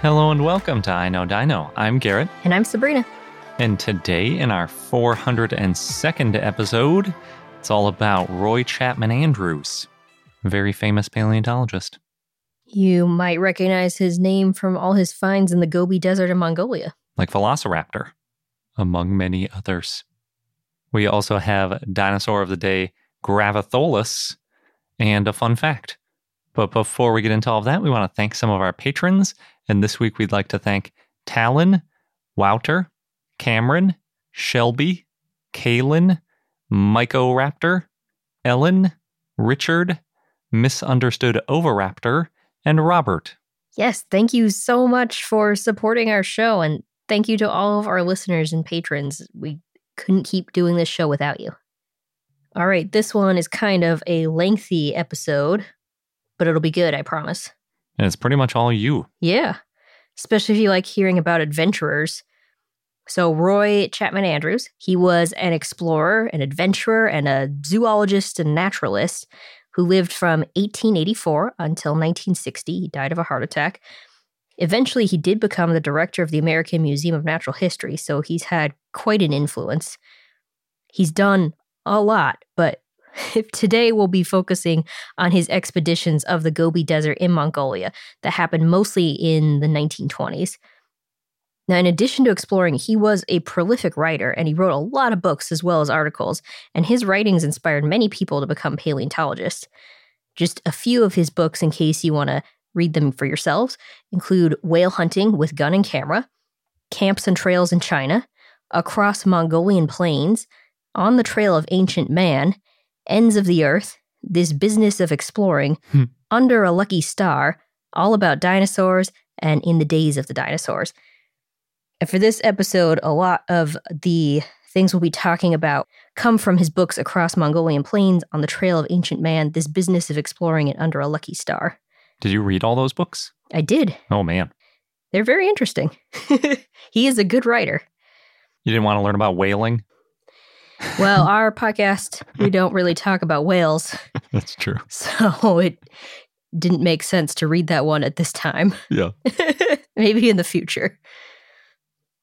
Hello and welcome to I Know Dino. I'm Garrett, And I'm Sabrina. and today in our 402nd episode, it's all about Roy Chapman Andrews, very famous paleontologist. You might recognize his name from all his finds in the Gobi Desert in Mongolia. like Velociraptor, among many others. We also have Dinosaur of the Day, Gravitholus, and a fun fact. But before we get into all of that, we want to thank some of our patrons. And this week we'd like to thank Talon, Wouter, Cameron, Shelby, Kaylin, Mycoraptor, Ellen, Richard, Misunderstood Overraptor, and Robert. Yes, thank you so much for supporting our show. And thank you to all of our listeners and patrons. We couldn't keep doing this show without you. All right, this one is kind of a lengthy episode, but it'll be good, I promise. And it's pretty much all you. Yeah, especially if you like hearing about adventurers. So, Roy Chapman Andrews, he was an explorer, an adventurer, and a zoologist and naturalist who lived from 1884 until 1960. He died of a heart attack. Eventually, he did become the director of the American Museum of Natural History, so he's had quite an influence. He's done a lot, but today we'll be focusing on his expeditions of the Gobi Desert in Mongolia that happened mostly in the 1920s. Now, in addition to exploring, he was a prolific writer and he wrote a lot of books as well as articles, and his writings inspired many people to become paleontologists. Just a few of his books, in case you want to read them for yourselves, include Whale Hunting with Gun and Camera, Camps and Trails in China, Across Mongolian Plains, On the Trail of Ancient Man, Ends of the Earth, This Business of Exploring, Hmm. Under a Lucky Star, All About Dinosaurs, and In the Days of the Dinosaurs. And for this episode, a lot of the things we'll be talking about come from his books Across Mongolian Plains, On the Trail of Ancient Man, This Business of Exploring, and Under a Lucky Star. Did you read all those books? I did. Oh man. They're very interesting. he is a good writer. You didn't want to learn about whaling? Well, our podcast, we don't really talk about whales, That's true. so it didn't make sense to read that one at this time. Yeah. Maybe in the future.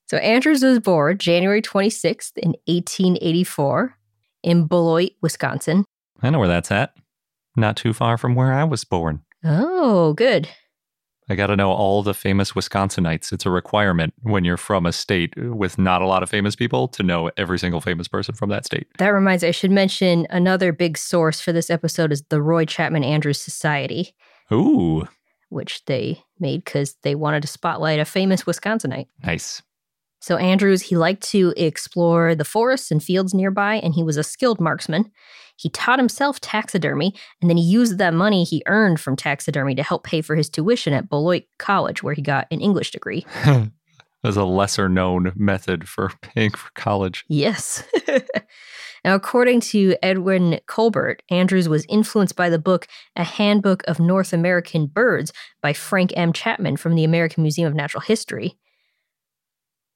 So Andrews was born January 26th in 1884 in Beloit, Wisconsin. I know where that's at. Not too far from where I was born. Oh, good. I got to know all the famous Wisconsinites. It's a requirement when you're from a state with not a lot of famous people to know every single famous person from that state. That reminds me, I should mention another big source for this episode is the Roy Chapman Andrews Society, Ooh, which they made because they wanted to spotlight a famous Wisconsinite. nice. So Andrews, he liked to explore the forests and fields nearby, and he was a skilled marksman. He taught himself taxidermy, and then he used that money he earned from taxidermy to help pay for his tuition at Beloit College, where he got an English degree. There's a lesser known method for paying for college. Yes. now, according to Edwin Colbert, Andrews was influenced by the book A Handbook of North American Birds by Frank M. Chapman from the American Museum of Natural History.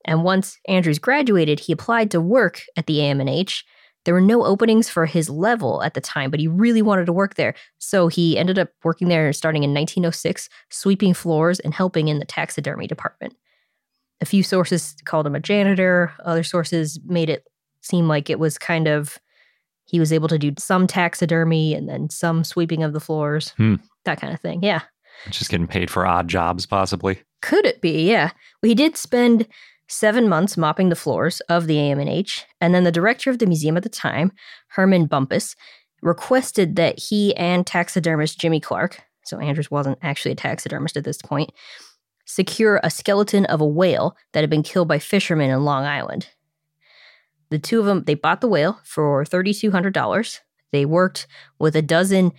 And once Andrews graduated, he applied to work at the AMNH. There were no openings for his level at the time, but he really wanted to work there. So he ended up working there starting in 1906, sweeping floors and helping in the taxidermy department. A few sources called him a janitor, other sources made it seem like it was kind of he was able to do some taxidermy and then some sweeping of the floors, Hmm. that kind of thing. Yeah. Just getting paid for odd jobs, possibly. Could it be? Yeah. Well, he did spend seven months mopping the floors of the AMNH, and then the director of the museum at the time, Hermon Bumpus, requested that he and taxidermist Jimmy Clark, so Andrews wasn't actually a taxidermist at this point, secure a skeleton of a whale that had been killed by fishermen in Long Island. The two of them, they bought the whale for $3,200. They worked with a dozen,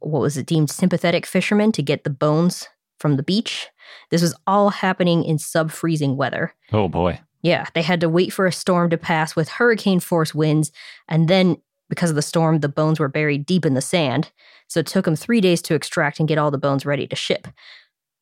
what was it deemed sympathetic fishermen to get the bones from the beach. This was all happening in sub freezing weather. Oh boy. Yeah, they had to wait for a storm to pass with hurricane force winds, and then because of the storm, the bones were buried deep in the sand. So it took them three days to extract and get all the bones ready to ship.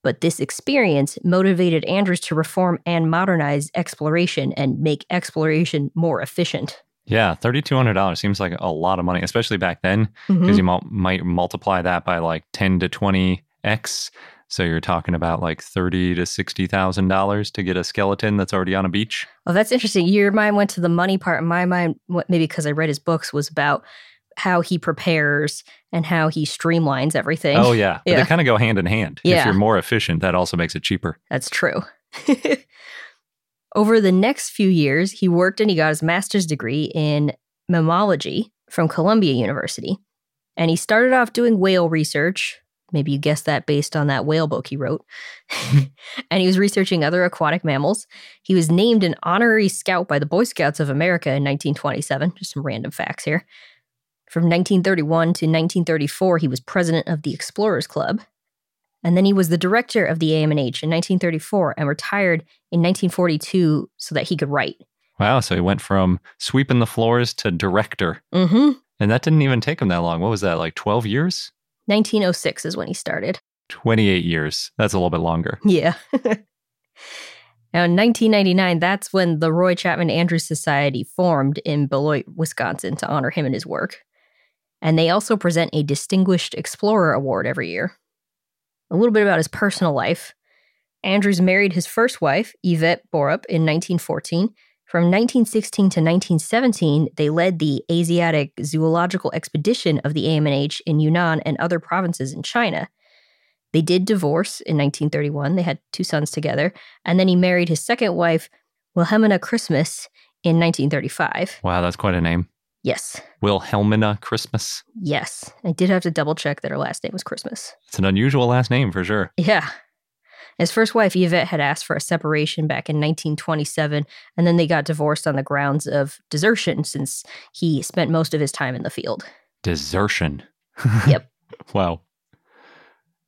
But this experience motivated Andrews to reform and modernize exploration and make exploration more efficient. Yeah, $3,200 seems like a lot of money, especially back then, because Mhm. you might multiply that by like 10 to 20x. So you're talking about like thirty to $60,000 to get a skeleton that's already on a beach. Oh, that's interesting. Your mind went to the money part. My mind, maybe because I read his books, was about how he prepares and how he streamlines everything. Oh, yeah. But they kind of go hand in hand. Yeah. If you're more efficient, that also makes it cheaper. That's true. Over the next few years, he worked and he got his master's degree in mammalogy from Columbia University. And he started off doing whale research. Maybe you guessed that based on that whale book he wrote. and he was researching other aquatic mammals. He was named an honorary scout by the Boy Scouts of America in 1927. Just some random facts here. From 1931 to 1934, he was president of the Explorers Club. And then he was the director of the AMNH in 1934 and retired in 1942 so that he could write. Wow. So he went from sweeping the floors to director. Mm-hmm. And that didn't even take him that long. What was that, like 12 years? 1906 is when he started. 28 years. That's a little bit longer. Yeah. now, in 1999, that's when the Roy Chapman Andrews Society formed in Beloit, Wisconsin to honor him and his work. And they also present a Distinguished Explorer Award every year. A little bit about his personal life. Andrews married his first wife, Yvette Borup, in 1914. From 1916 to 1917, they led the Asiatic Zoological Expedition of the AMNH in Yunnan and other provinces in China. They did divorce in 1931. They had two sons together. And then he married his second wife, Wilhelmina Christmas, in 1935. Wow, that's quite a name. Yes. Wilhelmina Christmas. Yes. I did have to double check that her last name was Christmas. It's an unusual last name for sure. Yeah. His first wife, Yvette, had asked for a separation back in 1927, and then they got divorced on the grounds of desertion since he spent most of his time in the field. Desertion. Yep. wow.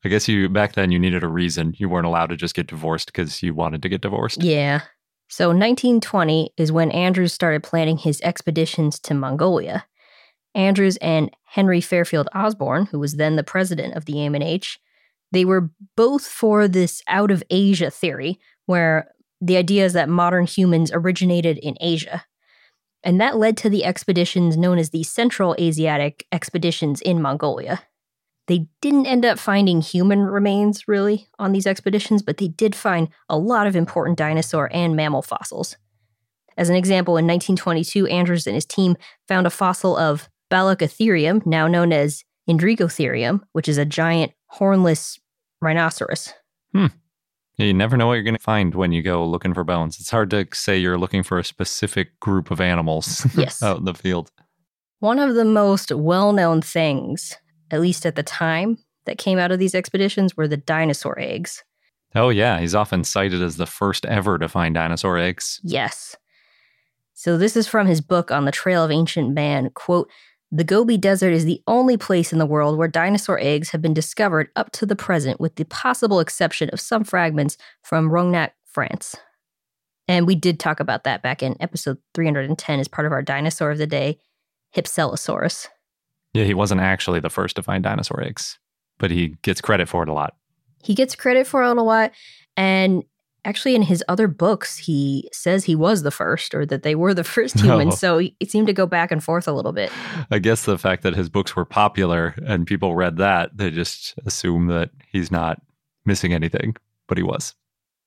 I guess you back then you needed a reason. You weren't allowed to just get divorced because you wanted to get divorced. Yeah. So 1920 is when Andrews started planning his expeditions to Mongolia. Andrews and Henry Fairfield Osborn, who was then the president of the AMNH, they were both for this out of Asia theory, where the idea is that modern humans originated in Asia. And that led to the expeditions known as the Central Asiatic expeditions in Mongolia. They didn't end up finding human remains really on these expeditions, but they did find a lot of important dinosaur and mammal fossils. As an example, in 1922, Andrews and his team found a fossil of Baluchitherium, now known as Indricotherium, which is a giant hornless rhinoceros. Hmm. You never know what you're going to find when you go looking for bones. It's hard to say you're looking for a specific group of animals Yes. out in the field. One of the most well known things, at least at the time, that came out of these expeditions were the dinosaur eggs. Oh, yeah. He's often cited as the first ever to find dinosaur eggs. Yes. So this is from his book on the Trail of Ancient Man. Quote, the Gobi Desert is the only place in the world where dinosaur eggs have been discovered up to the present, with the possible exception of some fragments from Rognac, France. And we did talk about that back in episode 310 as part of our dinosaur of the day, Hypselosaurus. Yeah, he wasn't actually the first to find dinosaur eggs, but he gets credit for it a lot. He gets credit for it a lot. And actually, in his other books, he says he was the first or that they were the first humans. Oh. So it seemed to go back and forth a little bit. I guess the fact that his books were popular and people read that, they just assume that he's not missing anything, but he was.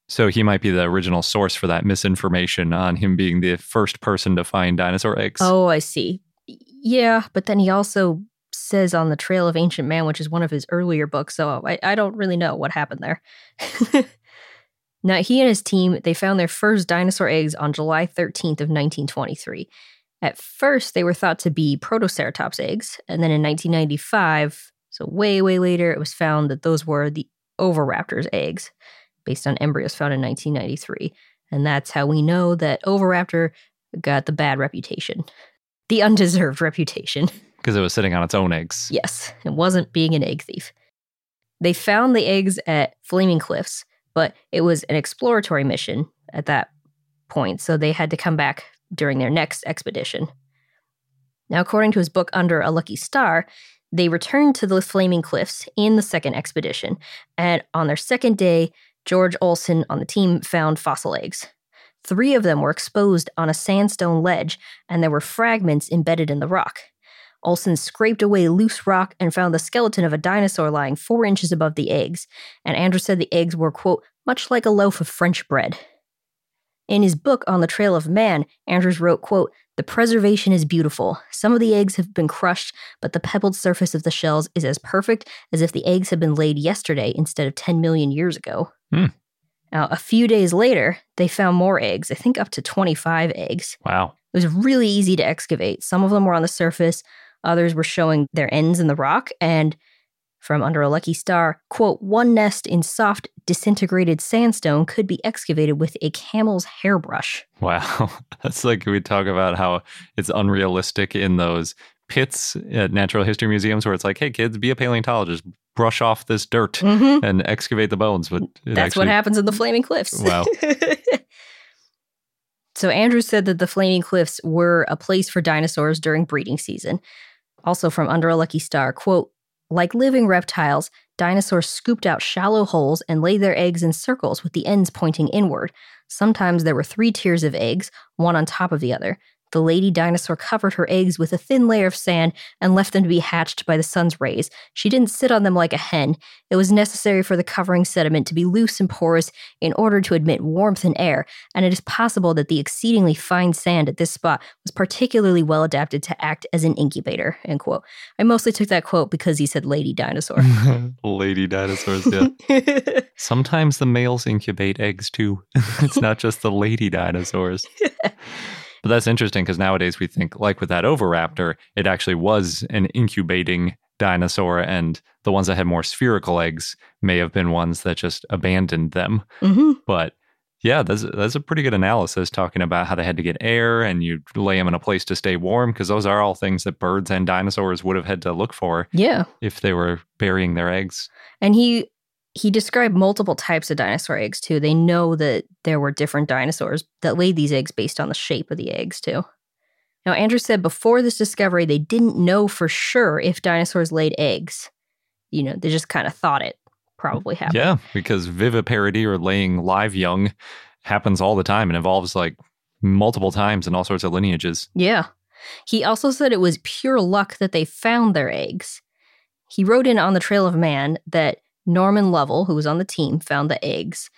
So he might be the original source for that misinformation on him being the first person to find dinosaur eggs. Oh, I see. Yeah, but then he also says on the Trail of Ancient Man, which is one of his earlier books. So I, I don't really know what happened there. now he and his team they found their first dinosaur eggs on July 13th of 1923. At first, they were thought to be Protoceratops eggs, and then in 1995, so way way later, it was found that those were the Oviraptor's eggs, based on embryos found in 1993. And that's how we know that Oviraptor got the bad reputation, the undeserved reputation. Because it was sitting on its own eggs. Yes, it wasn't being an egg thief. They found the eggs at Flaming Cliffs, but it was an exploratory mission at that point, so they had to come back during their next expedition. Now, according to his book Under a Lucky Star, they returned to the Flaming Cliffs in the second expedition, and on their second day, George Olsen on the team found fossil eggs. Three of them were exposed on a sandstone ledge, and there were fragments embedded in the rock. Olsen scraped away loose rock and found the skeleton of a dinosaur lying four inches above the eggs, and Andrews said the eggs were, quote, much like a loaf of French bread. In his book On the Trail of Man, Andrews wrote, quote, The preservation is beautiful. Some of the eggs have been crushed, but the pebbled surface of the shells is as perfect as if the eggs had been laid yesterday instead of 10 million years ago. Hmm. Now, a few days later, they found more eggs, I think up to 25 eggs. Wow. It was really easy to excavate. Some of them were on the surface, others were showing their ends in the rock, and from Under a Lucky Star, quote, one nest in soft, disintegrated sandstone could be excavated with a camel's hairbrush. Wow. That's like we talk about how it's unrealistic in those pits at natural history museums where it's like, hey, kids, be a paleontologist, brush off this dirt Mhm. and excavate the bones. But That's actually, what happens in the Flaming Cliffs. Wow. so Andrews said that the Flaming Cliffs were a place for dinosaurs during breeding season. Also from Under a Lucky Star, quote, like living reptiles, dinosaurs scooped out shallow holes and laid their eggs in circles with the ends pointing inward. Sometimes there were three tiers of eggs, one on top of the other. The lady dinosaur covered her eggs with a thin layer of sand and left them to be hatched by the sun's rays. She didn't sit on them like a hen. It was necessary for the covering sediment to be loose and porous in order to admit warmth and air, and it is possible that the exceedingly fine sand at this spot was particularly well adapted to act as an incubator. End quote. I mostly took that quote because he said lady dinosaur. lady dinosaurs, yeah. Sometimes the males incubate eggs too. it's not just the lady dinosaurs. But that's interesting because nowadays we think, like with that Oviraptor, it actually was an incubating dinosaur, and the ones that had more spherical eggs may have been ones that just abandoned them. hmm But yeah, that's that's a pretty good analysis talking about how they had to get air and you lay them in a place to stay warm because those are all things that birds and dinosaurs would have had to look for Yeah. if they were burying their eggs. And he he described multiple types of dinosaur eggs too. They know that there were different dinosaurs that laid these eggs based on the shape of the eggs too. Now Andrew said before this discovery they didn't know for sure if dinosaurs laid eggs. You know, they just kind of thought it probably happened. Yeah, because viviparity or laying live young happens all the time and evolves like multiple times in all sorts of lineages. Yeah. He also said it was pure luck that they found their eggs. He wrote in on the Trail of Man that Norman Lovell, who was on the team, found the eggs.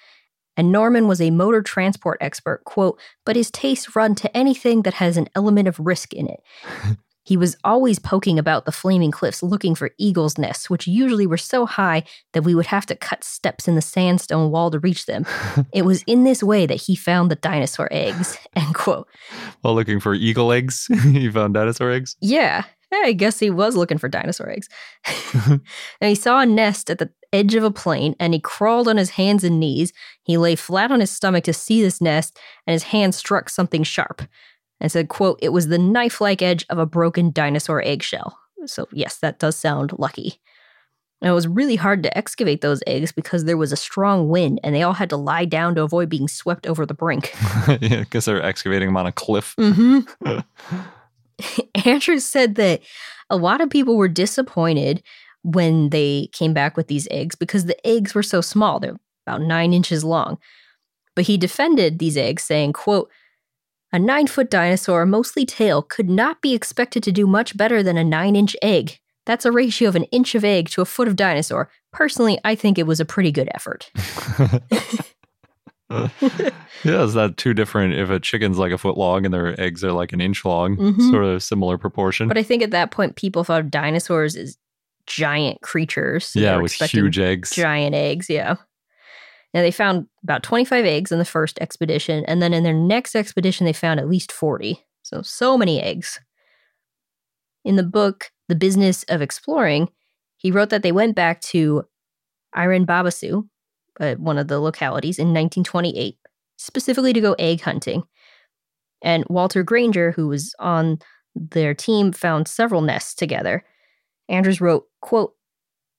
And Norman was a motor transport expert, quote, but his tastes run to anything that has an element of risk in it. he was always poking about the flaming cliffs looking for eagles' nests, which usually were so high that we would have to cut steps in the sandstone wall to reach them. it was in this way that he found the dinosaur eggs, end quote. While looking for eagle eggs, he found dinosaur eggs. Yeah, I guess he was looking for dinosaur eggs. and he saw a nest at the edge of a plane and he crawled on his hands and knees. He lay flat on his stomach to see this nest and his hand struck something sharp and said, quote, it was the knife-like edge of a broken dinosaur eggshell. So yes, that does sound lucky. And it was really hard to excavate those eggs because there was a strong wind and they all had to lie down to avoid being swept over the brink. yeah, because they're excavating them on a cliff. Mm-hmm. Andrew said that a lot of people were disappointed when they came back with these eggs because the eggs were so small. They're about nine inches long. But he defended these eggs, saying, quote, a nine foot dinosaur, mostly tail, could not be expected to do much better than a nine inch egg. That's a ratio of an inch of egg to a foot of dinosaur. Personally, I think it was a pretty good effort. Yeah, is that two different? If a chicken's like a foot long and their eggs are like an inch long, Mhm. sort of similar proportion. But I think at that point, people thought of dinosaurs as giant creatures. yeah, with huge eggs. giant eggs. Yeah. Now they found about 25 eggs in the first expedition, and then in their next expedition, they found at least 40. So, so many eggs. In the book, The Business of Exploring, he wrote that they went back to Iren Dabasu, uh, one of the localities, in 1928, specifically to go egg hunting. And Walter Granger, who was on their team, found several nests together. Andrews wrote, quote,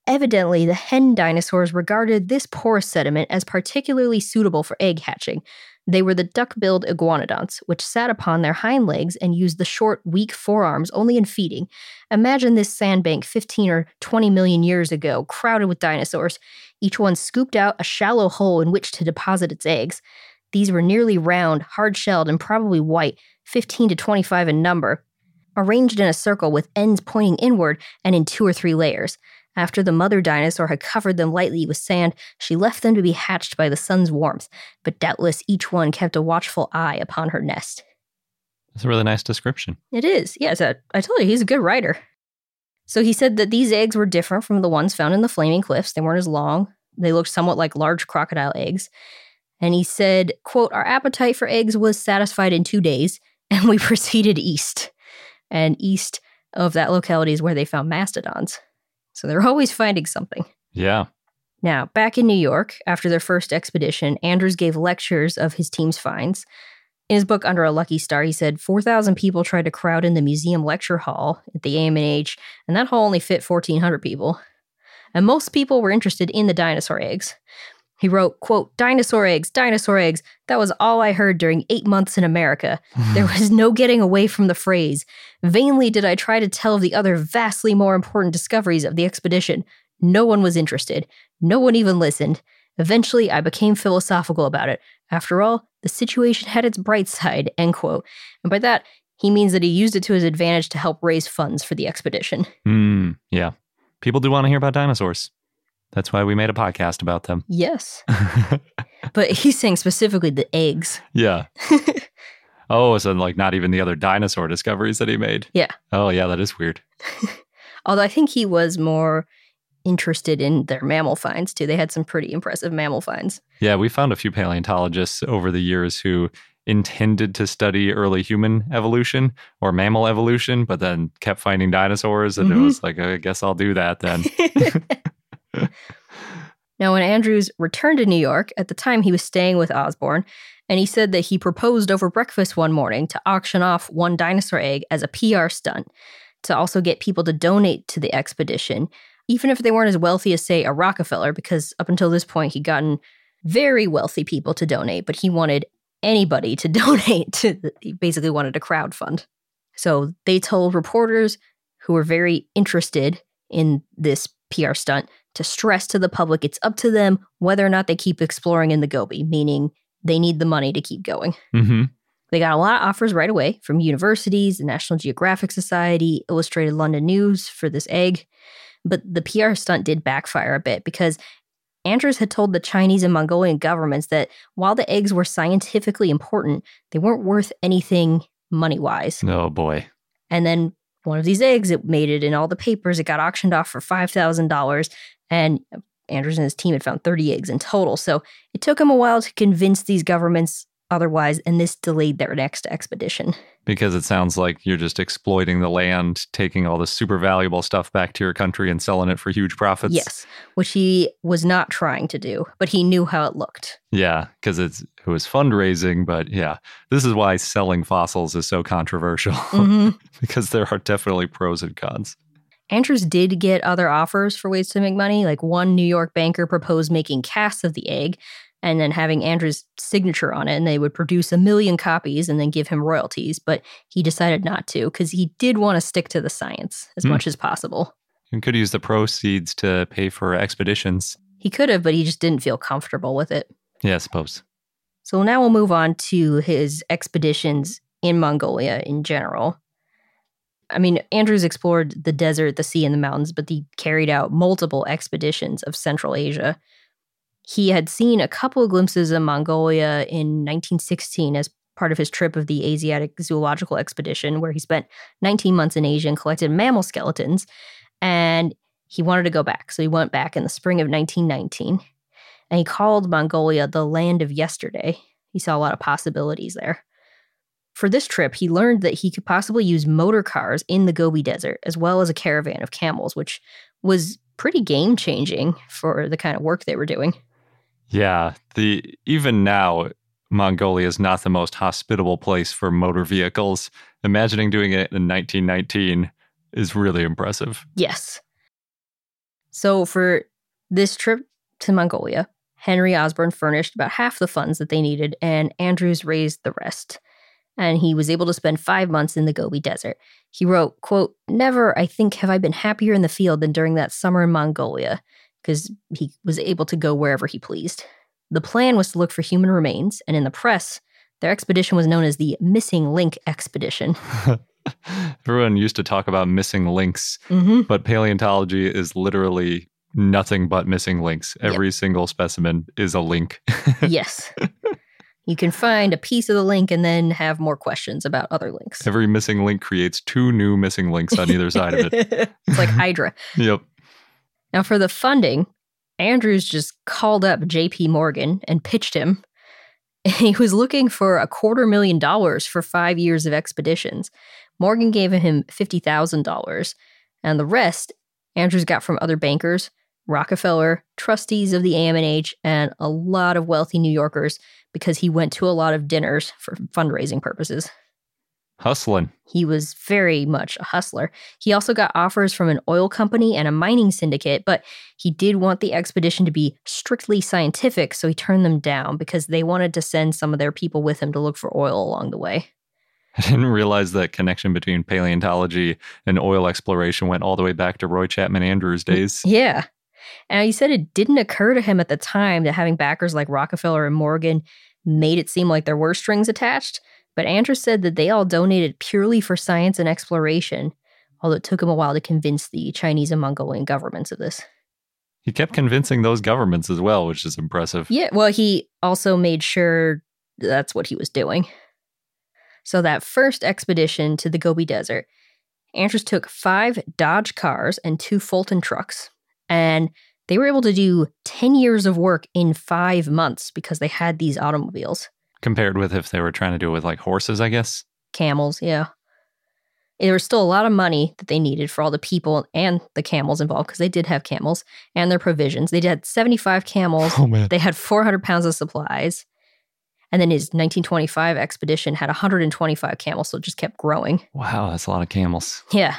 Evidently, the hen dinosaurs regarded this porous sediment as particularly suitable for egg hatching. They were the duck billed iguanodonts, which sat upon their hind legs and used the short, weak forearms only in feeding. Imagine this sandbank 15 or 20 million years ago, crowded with dinosaurs. Each one scooped out a shallow hole in which to deposit its eggs. These were nearly round, hard shelled, and probably white, 15 to 25 in number, arranged in a circle with ends pointing inward and in two or three layers. After the mother dinosaur had covered them lightly with sand, she left them to be hatched by the sun's warmth, but doubtless each one kept a watchful eye upon her nest. That's a really nice description. It is, yes, I, I told you, he's a good writer. So he said that these eggs were different from the ones found in the Flaming Cliffs. They weren't as long, they looked somewhat like large crocodile eggs. And he said, quote, Our appetite for eggs was satisfied in two days, and we proceeded east. And east of that locality is where they found mastodons. So they're always finding something. Yeah. Now, back in New York, after their first expedition, Andrews gave lectures of his team's finds. In his book Under a Lucky Star, he said 4,000 people tried to crowd in the museum lecture hall at the AMH, and that hall only fit 1,400 people. And most people were interested in the dinosaur eggs. He wrote, quote, dinosaur eggs, dinosaur eggs. That was all I heard during eight months in America. There was no getting away from the phrase. Vainly did I try to tell of the other vastly more important discoveries of the expedition. No one was interested. No one even listened. Eventually, I became philosophical about it. After all, the situation had its bright side, end quote. And by that, he means that he used it to his advantage to help raise funds for the expedition. Hmm. yeah. People do want to hear about dinosaurs. That's why we made a podcast about them. Yes. But he's saying specifically the eggs. yeah. Oh, so like not even the other dinosaur discoveries that he made. Yeah. Oh, yeah, that is weird. Although I think he was more interested in their mammal finds too. They had some pretty impressive mammal finds. Yeah, we found a few paleontologists over the years who intended to study early human evolution or mammal evolution, but then kept finding dinosaurs. And it Mhm. was like, I guess I'll do that then. now, when Andrews returned to New York, at the time he was staying with Osborn, and he said that he proposed over breakfast one morning to auction off one dinosaur egg as a PR stunt to also get people to donate to the expedition, even if they weren't as wealthy as, say, a Rockefeller, because up until this point he'd gotten very wealthy people to donate, but he wanted anybody to donate to the, he basically wanted a crowdfund. So they told reporters who were very interested in this PR stunt to stress to the public it's up to them whether or not they keep exploring in the Gobi, meaning they need the money to keep going. hmm They got a lot of offers right away from universities, the National Geographic Society, Illustrated London News for this egg. But the PR stunt did backfire a bit because Andrews had told the Chinese and Mongolian governments that while the eggs were scientifically important, they weren't worth anything money wise. Oh, boy. And then one of these eggs, it made it in all the papers. It got auctioned off for $5,000. And Andrews and his team had found 30 eggs in total. So it took him a while to convince these governments otherwise, and this delayed their next expedition. Because it sounds like you're just exploiting the land, taking all the super valuable stuff back to your country and selling it for huge profits. yes, which he was not trying to do, but he knew how it looked. Yeah, because it was fundraising, but yeah, this is why selling fossils is so controversial Mhm. because there are definitely pros and cons. Andrews did get other offers for ways to make money. Like one New York banker proposed making casts of the egg and then having Andrews' signature on it, and they would produce a million copies and then give him royalties. But he decided not to because he did want to stick to the science as Hmm. much as possible. You could use the proceeds to pay for expeditions. He could have, but he just didn't feel comfortable with it. Yeah, I suppose. So now we'll move on to his expeditions in Mongolia in general. I mean, Andrews explored the desert, the sea, and the mountains, but he carried out multiple expeditions of Central Asia. He had seen a couple of glimpses of Mongolia in 1916 as part of his trip of the Asiatic Zoological Expedition, where he spent 19 months in Asia and collected mammal skeletons. And he wanted to go back. So he went back in the spring of 1919 and he called Mongolia the land of yesterday. He saw a lot of possibilities there. For this trip, he learned that he could possibly use motor cars in the Gobi Desert as well as a caravan of camels, which was pretty game changing for the kind of work they were doing. Yeah, the even now Mongolia is not the most hospitable place for motor vehicles. Imagining doing it in 1919 is really impressive. Yes. So for this trip to Mongolia, Henry Osborn furnished about half the funds that they needed, and Andrews raised the rest. And he was able to spend five months in the Gobi Desert. He wrote, quote, Never, I think, have I been happier in the field than during that summer in Mongolia, because he was able to go wherever he pleased. The plan was to look for human remains, and in the press, their expedition was known as the Missing Link Expedition. Everyone used to talk about missing links, mm-hmm. but paleontology is literally nothing but missing links. Every yep. single specimen is a link. yes. You can find a piece of the link and then have more questions about other links. Every missing link creates two new missing links on either side of it. it's like Hydra. yep. Now, for the funding, Andrews just called up JP Morgan and pitched him. He was looking for a quarter million dollars for five years of expeditions. Morgan gave him $50,000, and the rest Andrews got from other bankers, Rockefeller, trustees of the AMNH, and a lot of wealthy New Yorkers because he went to a lot of dinners for fundraising purposes. Hustling. He was very much a hustler. He also got offers from an oil company and a mining syndicate, but he did want the expedition to be strictly scientific, so he turned them down because they wanted to send some of their people with him to look for oil along the way. I didn't realize that connection between paleontology and oil exploration went all the way back to Roy Chapman Andrews mm, days. Yeah. And he said it didn't occur to him at the time that having backers like Rockefeller and Morgan made it seem like there were strings attached. But Andrews said that they all donated purely for science and exploration, although it took him a while to convince the Chinese and Mongolian governments of this. He kept convincing those governments as well, which is impressive. Yeah, well, he also made sure that's what he was doing. So, that first expedition to the Gobi Desert, Andrews took five Dodge cars and two Fulton trucks, and they were able to do 10 years of work in five months because they had these automobiles. Compared with if they were trying to do it with like horses, I guess. Camels, yeah. There was still a lot of money that they needed for all the people and the camels involved because they did have camels and their provisions. They had 75 camels. Oh, man. They had 400 pounds of supplies. And then his 1925 expedition had 125 camels, so it just kept growing. Wow, that's a lot of camels. Yeah.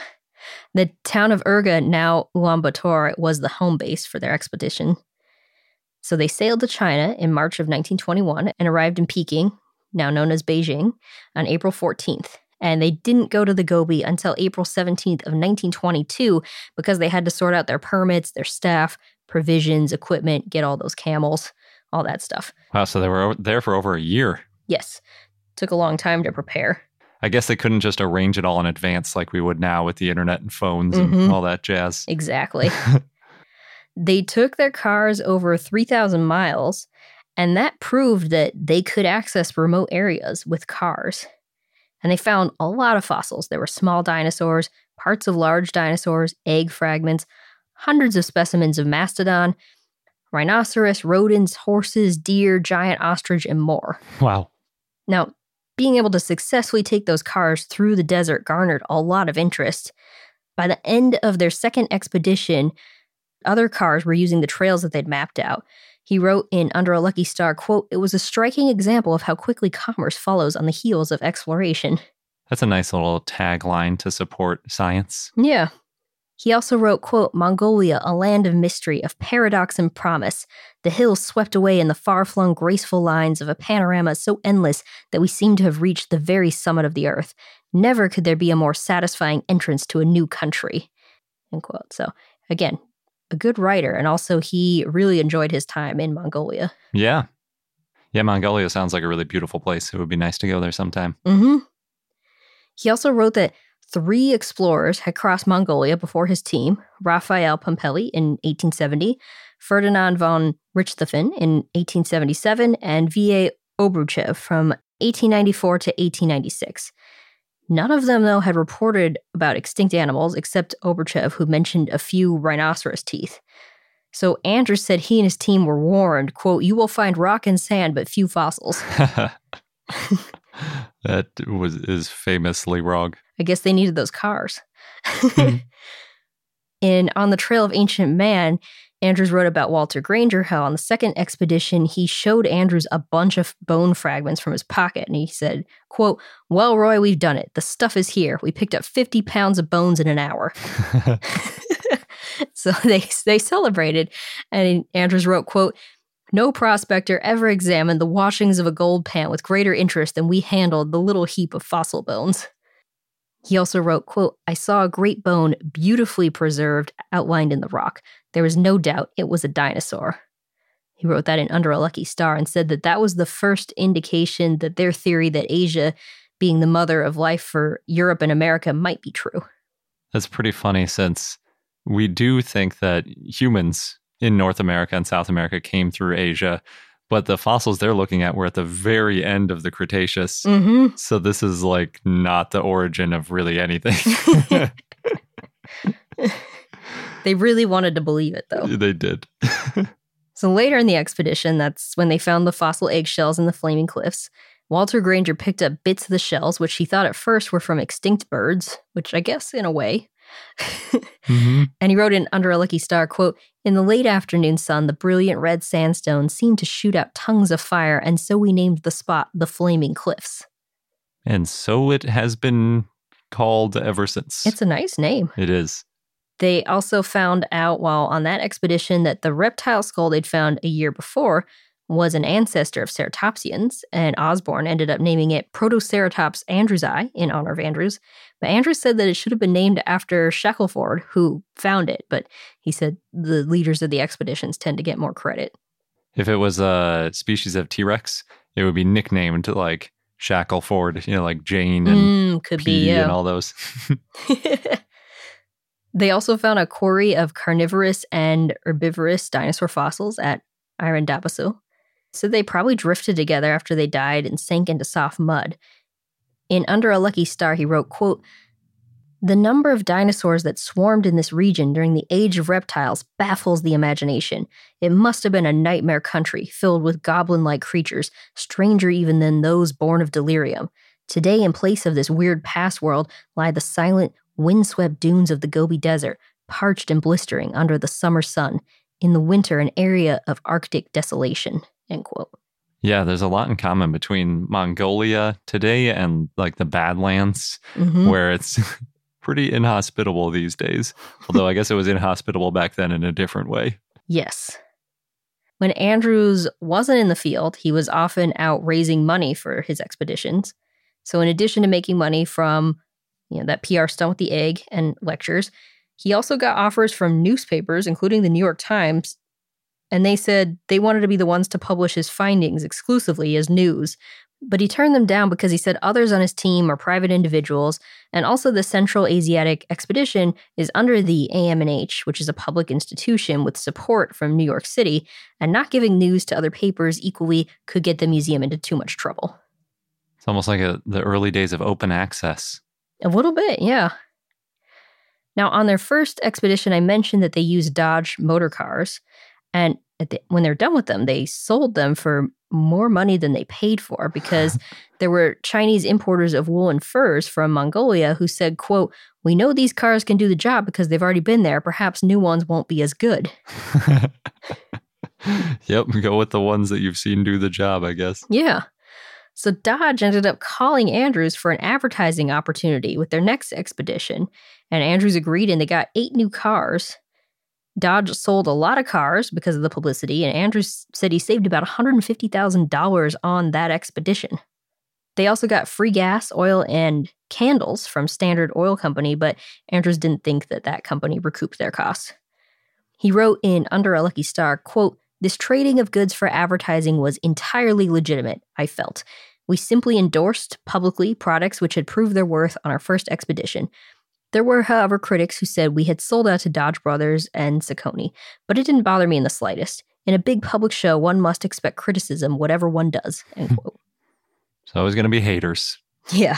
The town of Urga, now Ulaanbaatar, was the home base for their expedition. So they sailed to China in March of 1921 and arrived in Peking, now known as Beijing, on April 14th. And they didn't go to the Gobi until April 17th of 1922 because they had to sort out their permits, their staff, provisions, equipment, get all those camels, all that stuff. Wow, so they were there for over a year. Yes. Took a long time to prepare. I guess they couldn't just arrange it all in advance like we would now with the internet and phones mm-hmm. and all that jazz. Exactly. they took their cars over 3,000 miles, and that proved that they could access remote areas with cars. And they found a lot of fossils. There were small dinosaurs, parts of large dinosaurs, egg fragments, hundreds of specimens of mastodon, rhinoceros, rodents, horses, deer, giant ostrich, and more. Wow. Now, being able to successfully take those cars through the desert garnered a lot of interest. By the end of their second expedition, other cars were using the trails that they'd mapped out. He wrote in Under a Lucky Star, quote, It was a striking example of how quickly commerce follows on the heels of exploration. That's a nice little tagline to support science. Yeah. He also wrote, quote, Mongolia, a land of mystery, of paradox and promise. The hills swept away in the far-flung, graceful lines of a panorama so endless that we seem to have reached the very summit of the earth. Never could there be a more satisfying entrance to a new country. End quote. So again, a good writer, and also he really enjoyed his time in Mongolia. Yeah. Yeah, Mongolia sounds like a really beautiful place. It would be nice to go there sometime. Mm-hmm. He also wrote that three explorers had crossed Mongolia before his team Raphael Pumpelly in 1870, Ferdinand von Richthofen in 1877, and V.A. Obruchev from 1894 to 1896. None of them, though, had reported about extinct animals except Obruchev, who mentioned a few rhinoceros teeth. So Andrews said he and his team were warned, quote, you will find rock and sand, but few fossils. that was is famously wrong. I guess they needed those cars. Hmm. In On the Trail of Ancient Man, Andrews wrote about Walter Granger how on the second expedition he showed Andrews a bunch of bone fragments from his pocket and he said, quote, Well, Roy, we've done it. The stuff is here. We picked up 50 pounds of bones in an hour. so they they celebrated and Andrews wrote, quote, no prospector ever examined the washings of a gold pan with greater interest than we handled the little heap of fossil bones. He also wrote, quote, I saw a great bone beautifully preserved outlined in the rock. There was no doubt it was a dinosaur. He wrote that in Under a Lucky Star and said that that was the first indication that their theory that Asia being the mother of life for Europe and America might be true. That's pretty funny since we do think that humans in North America and South America came through Asia, but the fossils they're looking at were at the very end of the Cretaceous. Mm-hmm. So this is like not the origin of really anything. they really wanted to believe it, though. they did. so later in the expedition, that's when they found the fossil eggshells in the flaming cliffs. Walter Granger picked up bits of the shells, which he thought at first were from extinct birds, which I guess in a way. Mm-hmm. And he wrote in Under a Lucky Star, quote, In the late afternoon sun, the brilliant red sandstone seemed to shoot out tongues of fire, and so we named the spot the Flaming Cliffs. And so it has been called ever since. It's a nice name. It is. They also found out while on that expedition that the reptile skull they'd found a year before was an ancestor of ceratopsians, and Osborn ended up naming it Protoceratops andrewsi in honor of Andrews. But Andrews said that it should have been named after Shackelford, who found it, but he said the leaders of the expeditions tend to get more credit. If it was a species of T Rex, it would be nicknamed like Shackelford, you know, like Jane and mm, could P be yeah. and all those. they also found a quarry of carnivorous and herbivorous dinosaur fossils at Iren Dabasu. So they probably drifted together after they died and sank into soft mud. In Under a Lucky Star, he wrote, quote, the number of dinosaurs that swarmed in this region during the age of reptiles baffles the imagination. It must have been a nightmare country filled with goblin like creatures, stranger even than those born of delirium. Today, in place of this weird past world, lie the silent, windswept dunes of the Gobi Desert, parched and blistering under the summer sun. In the winter, an area of Arctic desolation. End quote. Yeah, there's a lot in common between Mongolia today and like the Badlands, Mhm. where it's pretty inhospitable these days. Although I guess it was inhospitable back then in a different way. Yes. When Andrews wasn't in the field, he was often out raising money for his expeditions. So, in addition to making money from you know, that PR stunt with the egg and lectures, he also got offers from newspapers, including the New York Times, and they said they wanted to be the ones to publish his findings exclusively as news. But he turned them down because he said others on his team are private individuals, and also the Central Asiatic Expedition is under the AMNH, which is a public institution with support from New York City, and not giving news to other papers equally could get the museum into too much trouble. It's almost like a, the early days of open access. A little bit, yeah. Now, on their first expedition, I mentioned that they used Dodge motor cars, and at the, when they're done with them, they sold them for more money than they paid for because there were Chinese importers of wool and furs from Mongolia who said, "quote We know these cars can do the job because they've already been there. Perhaps new ones won't be as good." yep, go with the ones that you've seen do the job, I guess. Yeah. So Dodge ended up calling Andrews for an advertising opportunity with their next expedition, and Andrews agreed and they got eight new cars. Dodge sold a lot of cars because of the publicity, and Andrews said he saved about $150,000 on that expedition. They also got free gas, oil, and candles from Standard Oil Company, but Andrews didn't think that that company recouped their costs. He wrote in Under a Lucky Star, quote, this trading of goods for advertising was entirely legitimate, I felt. We simply endorsed publicly products which had proved their worth on our first expedition. There were, however, critics who said we had sold out to Dodge Brothers and Socony, but it didn't bother me in the slightest. In a big public show, one must expect criticism, whatever one does. End hmm. quote. So always going to be haters. Yeah.